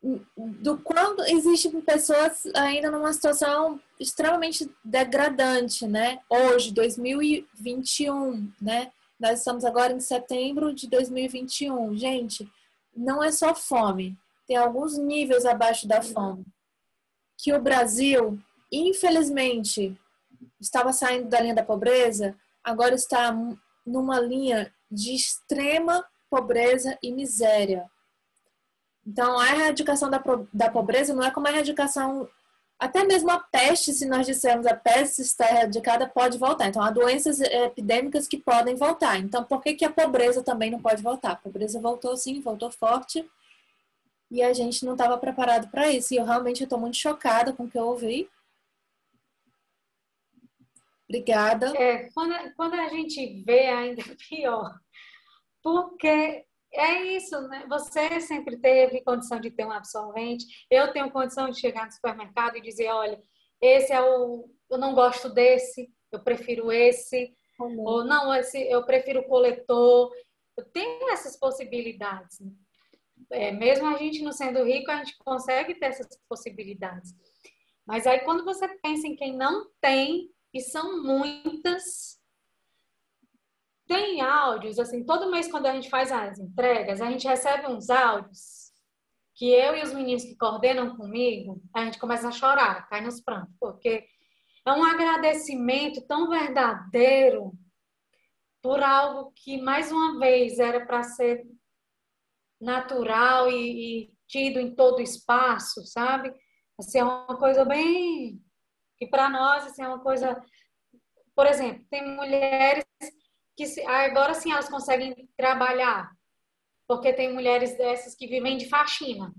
do quanto existem pessoas ainda numa situação extremamente degradante, né? Hoje, 2021, né? Nós estamos agora em setembro de 2021. Gente, não é só fome, tem alguns níveis abaixo da fome que o Brasil, infelizmente, estava saindo da linha da pobreza, agora está numa linha de extrema pobreza e miséria. Então, a erradicação da, da pobreza não é como a erradicação, até mesmo a peste, se nós dissermos a peste está erradicada, pode voltar. Então, há doenças epidêmicas que podem voltar. Então, por que, que a pobreza também não pode voltar? A pobreza voltou sim, voltou forte, e a gente não estava preparado para isso. E eu realmente estou muito chocada com o que eu ouvi. Obrigada.
É, quando, quando a gente vê ainda pior, porque é isso, né? Você sempre teve condição de ter um absolvente. Eu tenho condição de chegar no supermercado e dizer, olha, esse é o, eu não gosto desse, eu prefiro esse, uhum. ou não, esse, eu prefiro o coletor. Eu tenho essas possibilidades. Né? é, mesmo a gente não sendo rico, a gente consegue ter essas possibilidades. Mas aí quando você pensa em quem não tem, e são muitas, tem áudios, assim, todo mês quando a gente faz as entregas, a gente recebe uns áudios que eu e os meninos que coordenam comigo, a gente começa a chorar, cai nos prantos, porque é um agradecimento tão verdadeiro por algo que, mais uma vez, era para ser natural e, e, tido em todo espaço, sabe? Assim, é uma coisa bem. que para nós assim, é uma coisa. Por exemplo, tem mulheres que agora sim elas conseguem trabalhar, porque tem mulheres dessas que vivem de faxina.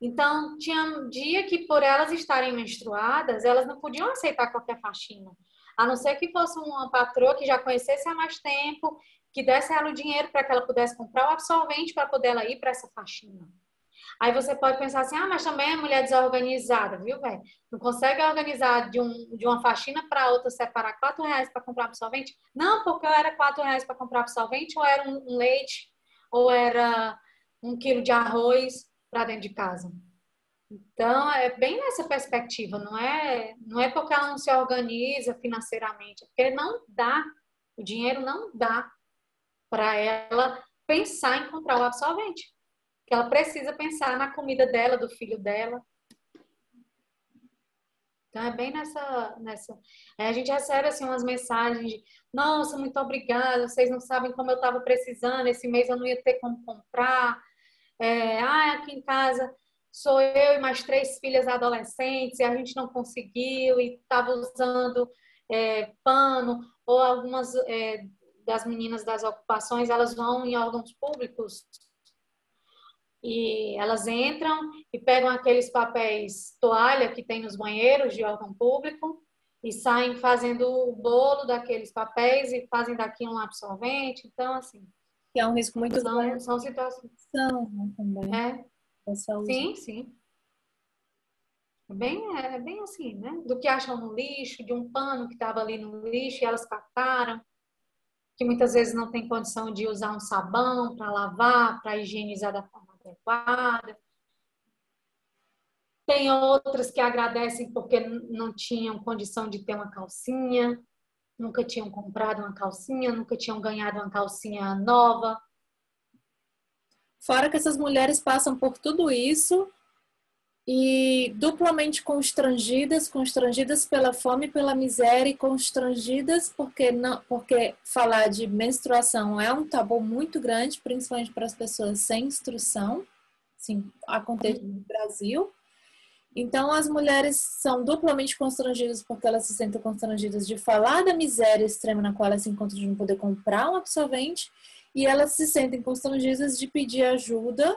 Então, tinha um dia que, por elas estarem menstruadas, elas não podiam aceitar qualquer faxina. A não ser que fosse uma patroa que já conhecesse há mais tempo, que desse ela o dinheiro para que ela pudesse comprar o absorvente para poder ela ir para essa faxina. Aí você pode pensar assim, ah, mas também é mulher desorganizada, viu, velho? Não consegue organizar de, um, de uma faxina para outra separar quatro reais para comprar absorvente? Não, porque eu era quatro reais para comprar absorvente, ou era um, um leite, ou era um quilo de arroz, para dentro de casa. Então, é bem nessa perspectiva, não é, não é porque ela não se organiza financeiramente, é porque não dá, o dinheiro não dá para ela pensar em comprar o absorvente. Que ela precisa pensar na comida dela, do filho dela. Então, é bem nessa. nessa... a gente recebe assim, umas mensagens de: Nossa, muito obrigada, vocês não sabem como eu estava precisando, esse mês eu não ia ter como comprar. É, ah, aqui em casa sou eu e mais três filhas adolescentes e a gente não conseguiu e estava usando é, pano ou algumas é, das meninas das ocupações elas vão em órgãos públicos e elas entram e pegam aqueles papéis toalha que tem nos banheiros de órgão público e saem fazendo o bolo daqueles papéis e fazem daqui um absorvente então assim
que é um risco muito
são, grande. São situações.
São também.
É. Sim, sim. É bem, é bem assim, né? Do que acham no lixo, de um pano que estava ali no lixo e elas cataram, que muitas vezes não tem condição de usar um sabão para lavar, para higienizar da forma Tem outras que agradecem porque não tinham condição de ter uma calcinha nunca tinham comprado uma calcinha, nunca tinham ganhado uma calcinha nova.
Fora que essas mulheres passam por tudo isso e duplamente constrangidas, constrangidas pela fome, pela miséria e constrangidas porque não, porque falar de menstruação é um tabu muito grande, principalmente para as pessoas sem instrução, sim, acontece no Brasil. Então, as mulheres são duplamente constrangidas porque elas se sentem constrangidas de falar da miséria extrema na qual elas se encontram de não poder comprar um absorvente e elas se sentem constrangidas de pedir ajuda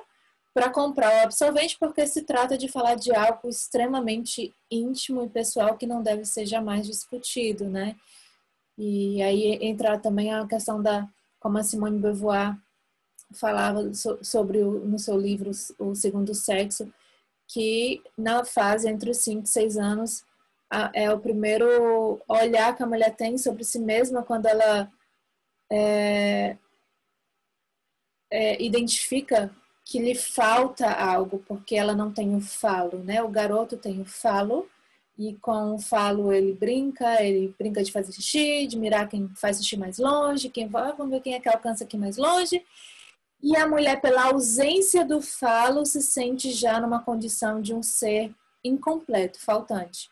para comprar o absorvente porque se trata de falar de algo extremamente íntimo e pessoal que não deve ser jamais discutido, né? E aí entra também a questão da, como a Simone Beauvoir falava sobre o, no seu livro O Segundo Sexo, que na fase entre os 5 e 6 anos é o primeiro olhar que a mulher tem sobre si mesma quando ela é, é, identifica que lhe falta algo, porque ela não tem o falo, né? O garoto tem o falo, e com o falo ele brinca, ele brinca de fazer xixi, de mirar quem faz xixi mais longe, quem vai, vamos ver quem é que alcança aqui mais longe. E a mulher, pela ausência do falo, se sente já numa condição de um ser incompleto, faltante.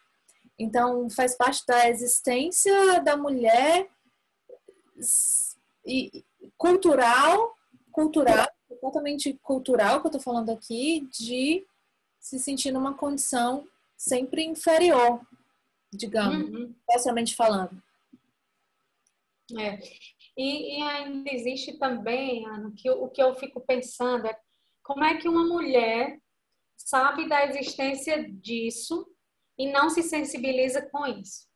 Então, faz parte da existência da mulher e cultural, cultural, totalmente cultural que eu estou falando aqui, de se sentir numa condição sempre inferior, digamos, uhum. socialmente falando.
É. E, e ainda existe também, Ana, que o que eu fico pensando é como é que uma mulher sabe da existência disso e não se sensibiliza com isso.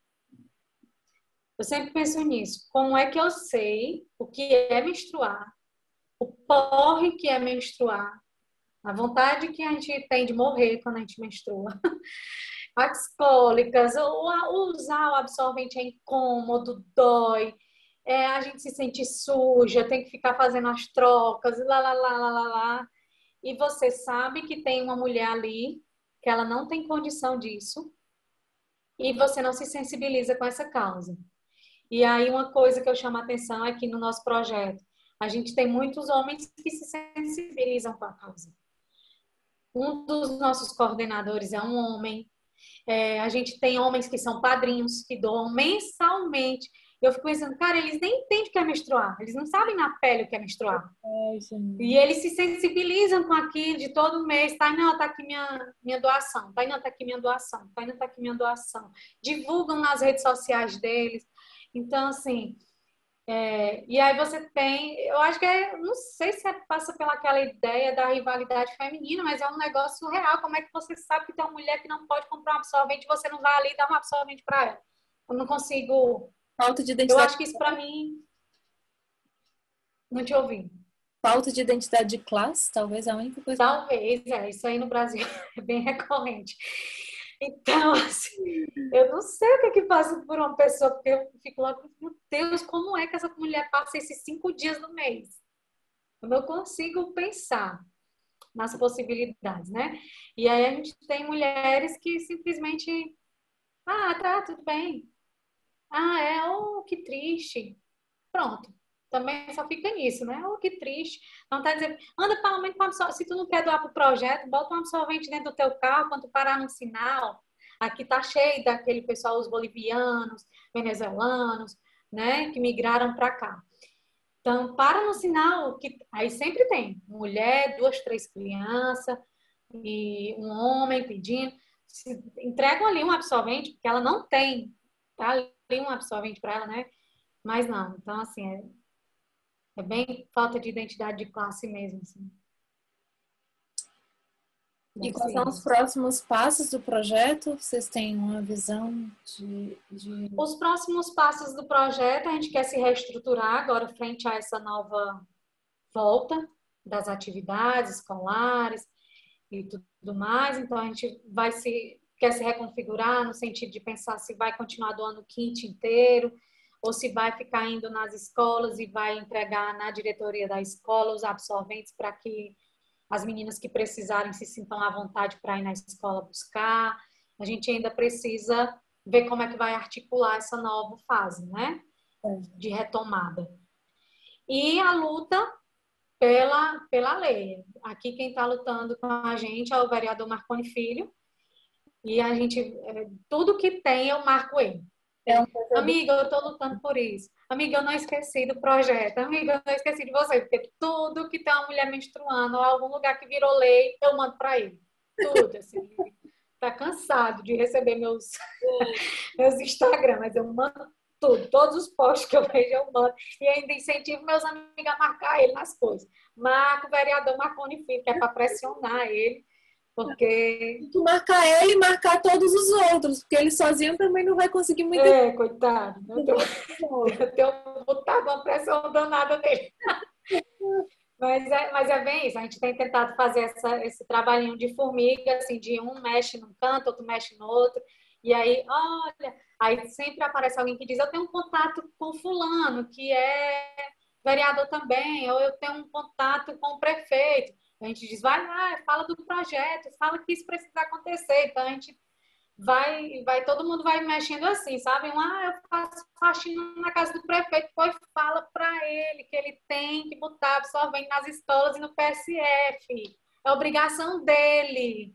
Eu sempre penso nisso. Como é que eu sei o que é menstruar, o porre que é menstruar, a vontade que a gente tem de morrer quando a gente menstrua, as cólicas, usar o absorvente é incômodo, dói, é, a gente se sente suja, tem que ficar fazendo as trocas, lá, lá, lá, lá, lá, lá. E você sabe que tem uma mulher ali que ela não tem condição disso e você não se sensibiliza com essa causa. E aí uma coisa que eu chamo a atenção é que no nosso projeto a gente tem muitos homens que se sensibilizam com a causa. Um dos nossos coordenadores é um homem. É, a gente tem homens que são padrinhos, que doam mensalmente. Eu fico pensando, cara, eles nem entendem o que é menstruar. Eles não sabem na pele o que é menstruar. É, e eles se sensibilizam com aquilo de todo mês. Tá, não, tá aqui minha, minha doação. Tá, não, tá aqui minha doação. Tá, não, tá aqui minha doação. Divulgam nas redes sociais deles. Então, assim, é, e aí você tem, eu acho que é, não sei se é, passa pela aquela ideia da rivalidade feminina, mas é um negócio real. Como é que você sabe que tem uma mulher que não pode comprar um absorvente e você não vai ali dar um absorvente para ela? Eu não consigo.
Falta de identidade.
Eu acho que isso para mim. Não te ouvi.
Falta de identidade de classe, talvez é a única coisa.
Talvez, é. Isso aí no Brasil é bem recorrente. Então, assim, eu não sei o que é que passa por uma pessoa, porque eu fico lá, meu Deus, como é que essa mulher passa esses cinco dias no mês? Eu não consigo pensar nas possibilidades, né? E aí a gente tem mulheres que simplesmente, ah, tá, tudo bem. Ah, é, oh, que triste. Pronto. Também só fica nisso, né? Oh, que triste. Não tá dizendo, anda menos com absorvente. Se tu não quer doar pro projeto, bota um absorvente dentro do teu carro quando parar no sinal. Aqui tá cheio daquele pessoal, os bolivianos, venezuelanos, né? Que migraram para cá. Então, para no sinal, que aí sempre tem mulher, duas, três crianças e um homem pedindo. Se entregam ali um absorvente, porque ela não tem, tá ali um absorvente para ela, né? Mas não. Então, assim, é, é bem falta de identidade de classe mesmo. Assim.
E quais são os próximos passos do projeto? Vocês têm uma visão de, de,
Os próximos passos do projeto, a gente quer se reestruturar agora frente a essa nova volta das atividades escolares e tudo mais. Então, a gente vai se quer se reconfigurar no sentido de pensar se vai continuar do ano quinto inteiro, ou se vai ficar indo nas escolas e vai entregar na diretoria da escola os absorventes para que as meninas que precisarem se sintam à vontade para ir na escola buscar. A gente ainda precisa ver como é que vai articular essa nova fase, né? É. De retomada. E a luta pela, pela lei. Aqui quem está lutando com a gente é o vereador Marconi Filho. E a gente, é, tudo que tem, eu marco ele. Um Amiga, eu estou lutando por isso. Amiga, eu não esqueci do projeto. Amiga, eu não esqueci de você. Porque tudo que tem uma mulher menstruando ou algum lugar que virou lei, eu mando para ele. Tudo, assim. tá cansado de receber meus, meus Instagram, mas eu mando tudo. Todos os posts que eu vejo, eu mando. E ainda incentivo meus amigos a marcar ele nas coisas. Marco o vereador Marconi Filho, que é para pressionar ele porque.
Tu marcar ele e marcar todos os outros, porque ele sozinho também não vai conseguir muito.
É, coitado. Eu tenho, eu tenho botado uma pressão danada nele. Mas é, mas é bem isso, a gente tem tentado fazer essa, esse trabalhinho de formiga, assim, de um mexe num canto, outro mexe no outro, e aí, olha, aí sempre aparece alguém que diz, eu tenho um contato com fulano, que é vereador também, ou eu tenho um contato com o prefeito. A gente diz, vai lá, fala do projeto, fala que isso precisa acontecer. Então a gente vai, vai todo mundo vai mexendo assim, sabe? Um, ah, eu faço faxina na casa do prefeito, pois fala para ele que ele tem que botar absorvente nas escolas e no PSF. É obrigação dele.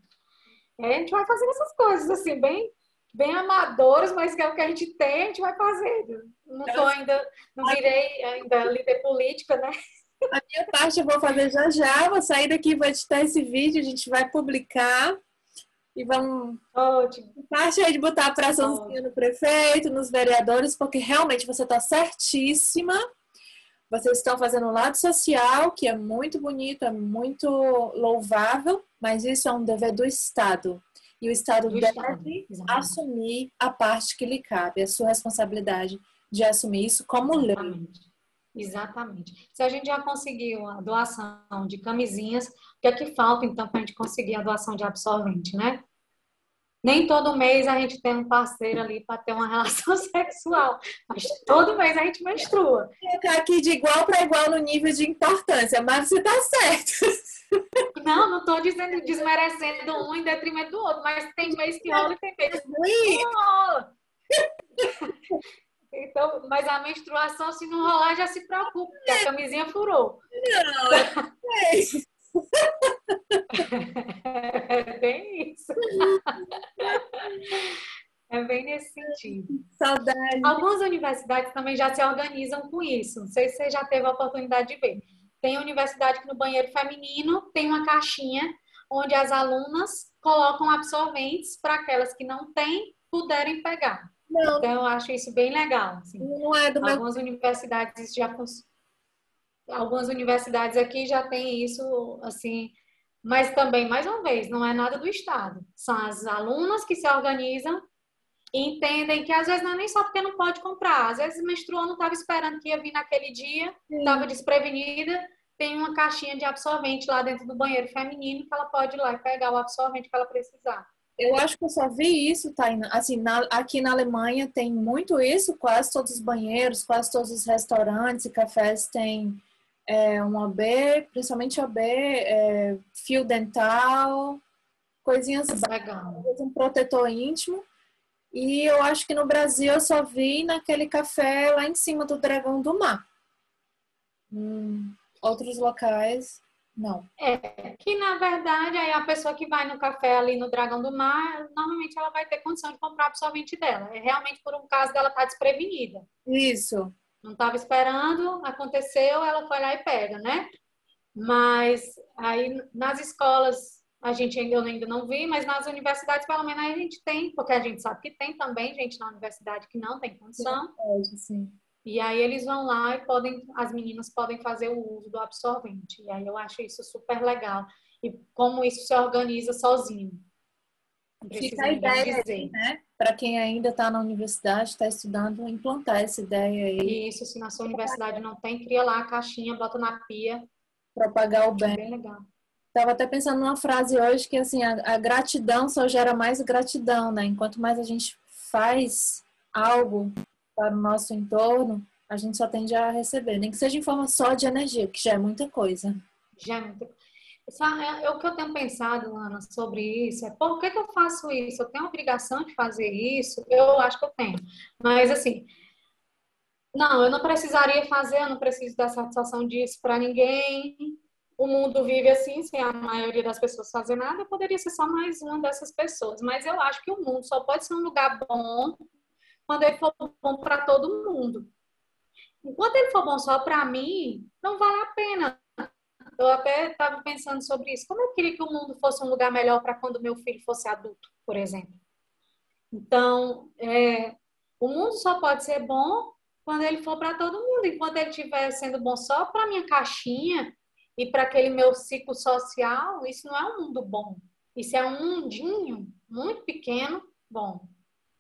É, a gente vai fazendo essas coisas assim, bem bem amadoras, mas que é o que a gente tem, a gente vai fazendo. Não tô ainda, não virei ainda líder política, né?
A minha parte eu vou fazer já já. Vou sair daqui, vou editar esse vídeo, a gente vai publicar. E vamos.
Ótimo.
Parte aí de botar a pressãozinha no prefeito, nos vereadores, porque realmente você está certíssima. Vocês estão fazendo um lado social, que é muito bonito, é muito louvável, mas isso é um dever do Estado. E o Estado do deve Estado. assumir a parte que lhe cabe, a sua responsabilidade de assumir isso como lei.
Exatamente. Se a gente já conseguiu a doação de camisinhas, o que é que falta então para a gente conseguir a doação de absorvente, né? Nem todo mês a gente tem um parceiro ali para ter uma relação sexual, mas todo mês a gente menstrua.
Ficar aqui de igual para igual no nível de importância, mas você está certo.
Não, não estou dizendo desmerecendo um em detrimento do outro, mas tem mês que rola e tem mês que não rola. Então, mas a menstruação, se não rolar, já se preocupa, porque a camisinha furou.
Não, é.
É bem isso. É bem nesse sentido.
Saudade.
Algumas universidades também já se organizam com isso. Não sei se você já teve a oportunidade de ver. Tem universidade que no banheiro feminino tem uma caixinha onde as alunas colocam absorventes para aquelas que não têm puderem pegar. Não. Então, eu acho isso bem legal. Assim.
Não é do
Algumas meu... universidades já algumas universidades aqui já têm isso assim, mas também mais uma vez não é nada do estado. São as alunas que se organizam e entendem que às vezes não é nem só porque não pode comprar, às vezes menstruou, não estava esperando que ia vir naquele dia, estava desprevenida, tem uma caixinha de absorvente lá dentro do banheiro feminino que ela pode ir lá e pegar o absorvente que ela precisar.
Eu acho que eu só vi isso, Taina. Assim, na, aqui na Alemanha tem muito isso, quase todos os banheiros, quase todos os restaurantes e cafés têm é, um OB, principalmente OB, é, fio dental, coisinhas básicas, um protetor íntimo. E eu acho que no Brasil eu só vi naquele café lá em cima do Dragão do Mar. Hum, outros locais, não.
É, que na verdade aí a pessoa que vai no café ali no Dragão do Mar, normalmente ela vai ter condição de comprar absorvente dela. É realmente por um caso dela estar tá desprevenida.
Isso.
Não estava esperando, aconteceu, ela foi lá e pega, né? Mas aí nas escolas a gente ainda, eu ainda não vi, mas nas universidades, pelo menos, a gente tem, porque a gente sabe que tem também gente na universidade que não tem condição.
Sim, sim.
E aí eles vão lá e podem, as meninas podem fazer o uso do absorvente. E aí eu acho isso super legal. E como isso se organiza sozinho.
Fica a ideia aí, né? Para quem ainda está na universidade, está estudando, implantar essa ideia aí.
Isso, se na sua universidade não tem, cria lá a caixinha, bota na pia.
Propagar o bem.
É bem legal.
Estava até pensando numa frase hoje que assim, a, a, gratidão só gera mais gratidão, né? Enquanto mais a gente faz algo para o nosso entorno, a gente só tende a receber, nem que seja em forma só de energia, que já é muita coisa.
Já é muita é, é, o que eu tenho pensado, Ana, sobre isso é por que, que eu faço isso? Eu tenho a obrigação de fazer isso? Eu acho que eu tenho. Mas, assim, não, eu não precisaria fazer, eu não preciso dar satisfação disso para ninguém o mundo vive assim, sem a maioria das pessoas fazer nada, eu poderia ser só mais uma dessas pessoas. Mas eu acho que o mundo só pode ser um lugar bom quando ele for bom para todo mundo. Enquanto ele for bom só para mim, não vale a pena. Eu até estava pensando sobre isso. Como eu queria que o mundo fosse um lugar melhor para quando meu filho fosse adulto, por exemplo. Então, é, o mundo só pode ser bom quando ele for para todo mundo. Enquanto ele estiver sendo bom só para minha caixinha, e para aquele meu ciclo social, isso não é um mundo bom. Isso é um mundinho muito pequeno, bom.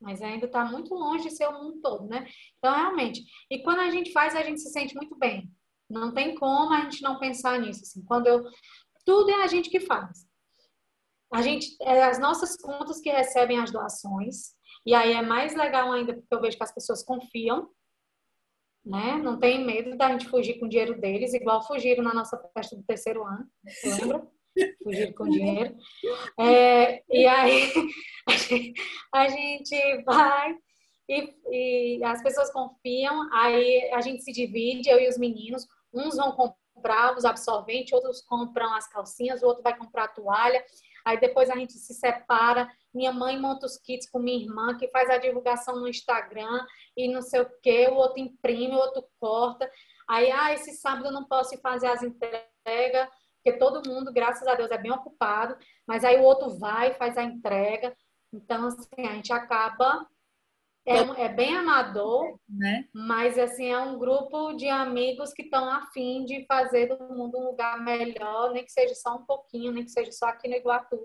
Mas ainda está muito longe de ser o mundo todo, né? Então, realmente. E quando a gente faz, a gente se sente muito bem. Não tem como a gente não pensar nisso. Assim. Quando eu. Tudo é a gente que faz. A gente, é as nossas contas que recebem as doações. E aí é mais legal ainda porque eu vejo que as pessoas confiam né? Não tem medo da gente fugir com o dinheiro deles, igual fugiram na nossa festa do terceiro ano, lembra? Fugiram com dinheiro. É, e aí a gente, vai e, e, as pessoas confiam, aí a gente se divide, eu e os meninos, uns vão comprar os absorventes, outros compram as calcinhas, o outro vai comprar a toalha, aí depois a gente se separa, minha mãe monta os kits com minha irmã, que faz a divulgação no Instagram e não sei o que, o outro imprime, o outro corta. Aí, ah, esse sábado eu não posso fazer as entregas, porque todo mundo, graças a Deus, é bem ocupado, mas aí o outro vai, faz a entrega. Então, assim, a gente acaba é, é, bem amador,
né?
mas assim é um grupo de amigos que estão afim de fazer do mundo um lugar melhor, nem que seja só um pouquinho, nem que seja só aqui no Iguatu,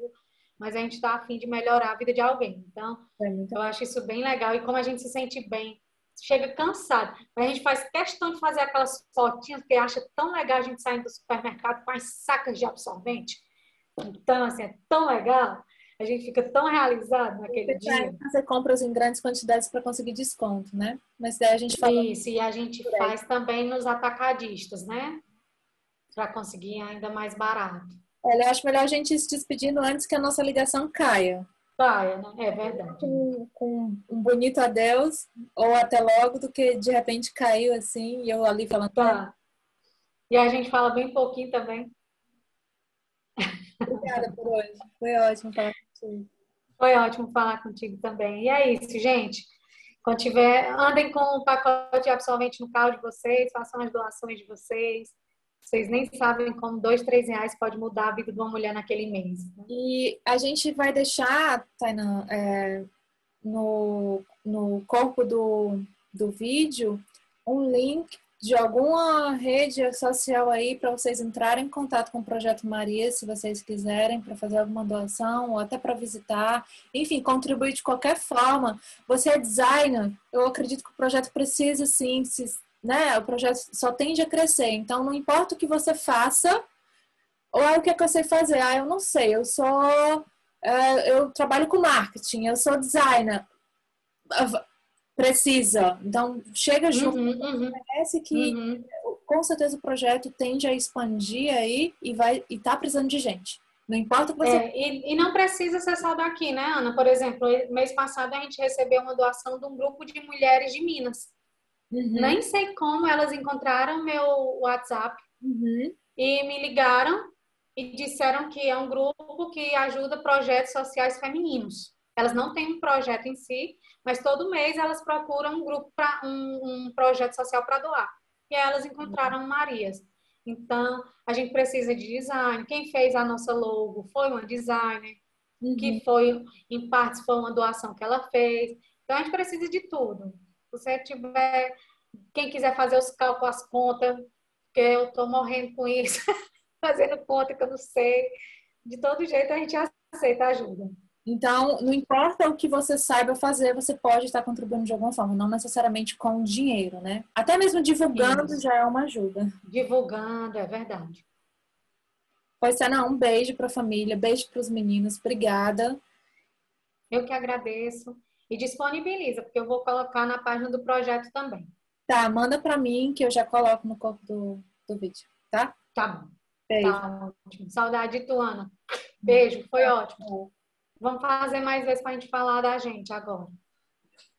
mas a gente está afim de melhorar a vida de alguém. Então, é eu acho isso bem legal e como a gente se sente bem, chega cansado, mas a gente faz questão de fazer aquelas fotinhas porque acha tão legal a gente saindo do supermercado com as sacas de absorvente. Então, assim, é tão legal a gente fica tão realizado naquele você dia.
Você compra em grandes quantidades para conseguir desconto, né? Mas daí a gente fala.
Isso, e a gente faz também nos atacadistas, né? Para conseguir ainda mais barato.
Olha, eu acho melhor a gente ir se despedindo antes que a nossa ligação caia.
Paia, né? É verdade.
Com, com um bonito adeus, ou até logo, do que de repente caiu assim, e eu ali falando.
Tá. E a gente fala bem pouquinho também.
Obrigada por hoje. Foi ótimo falar contigo.
Foi ótimo falar contigo também. E é isso, gente. Quando tiver, andem com o pacote de absorvente no carro de vocês, façam as doações de vocês. Vocês nem sabem como dois, três reais pode mudar a vida de uma mulher naquele mês.
E a gente vai deixar, Tainan, é, no, no corpo do, do vídeo um link de alguma rede social aí para vocês entrarem em contato com o Projeto Maria, se vocês quiserem, para fazer alguma doação ou até para visitar, enfim, contribuir de qualquer forma. Você é designer, eu acredito que o projeto precisa sim, se, né? O projeto só tende a crescer, então não importa o que você faça, ou é o que, é que eu sei fazer. Ah, eu não sei, eu sou. É, eu trabalho com marketing, eu sou designer precisa. Então, chega junto. Uhum, uhum, Parece que uhum. com certeza o projeto tende a expandir aí e vai e tá precisando de gente. Não importa o que você.
É, e, e, não precisa ser só daqui, né, Ana? Por exemplo, mês passado a gente recebeu uma doação de um grupo de mulheres de Minas. Uhum. Nem sei como elas encontraram meu WhatsApp uhum. e me ligaram e disseram que é um grupo que ajuda projetos sociais femininos. Elas não têm um projeto em si, mas todo mês elas procuram um grupo para um, um, projeto social para doar. E elas encontraram Marias. Então, a gente precisa de design. Quem fez a nossa logo foi uma designer, uhum. que foi, em partes, foi uma doação que ela fez. Então, a gente precisa de tudo. Se você tiver, quem quiser fazer os cálculos, as contas, porque eu estou morrendo com isso, fazendo conta que eu não sei. De todo jeito, a gente aceita ajuda.
Então, não importa o que você saiba fazer, você pode estar contribuindo de alguma forma, não necessariamente com dinheiro, né? Até mesmo divulgando Isso. já é uma ajuda.
Divulgando, é verdade.
Pois é, não, um beijo para a família, beijo para os meninos, obrigada.
Eu que agradeço. E disponibiliza, porque eu vou colocar na página do projeto também.
Tá, manda para mim que eu já coloco no corpo do, do vídeo, tá?
Tá bom. Beijo. Tá ótimo. Saudade de tu, Ana. Beijo, foi ótimo. Vamos fazer mais vezes para a gente falar da gente agora.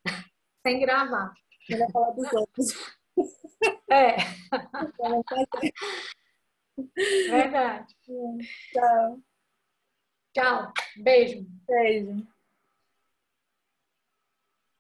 Sem gravar.
Eu vou falar dos outros.
É. Verdade.
Tchau.
Tchau. Beijo.
Beijo.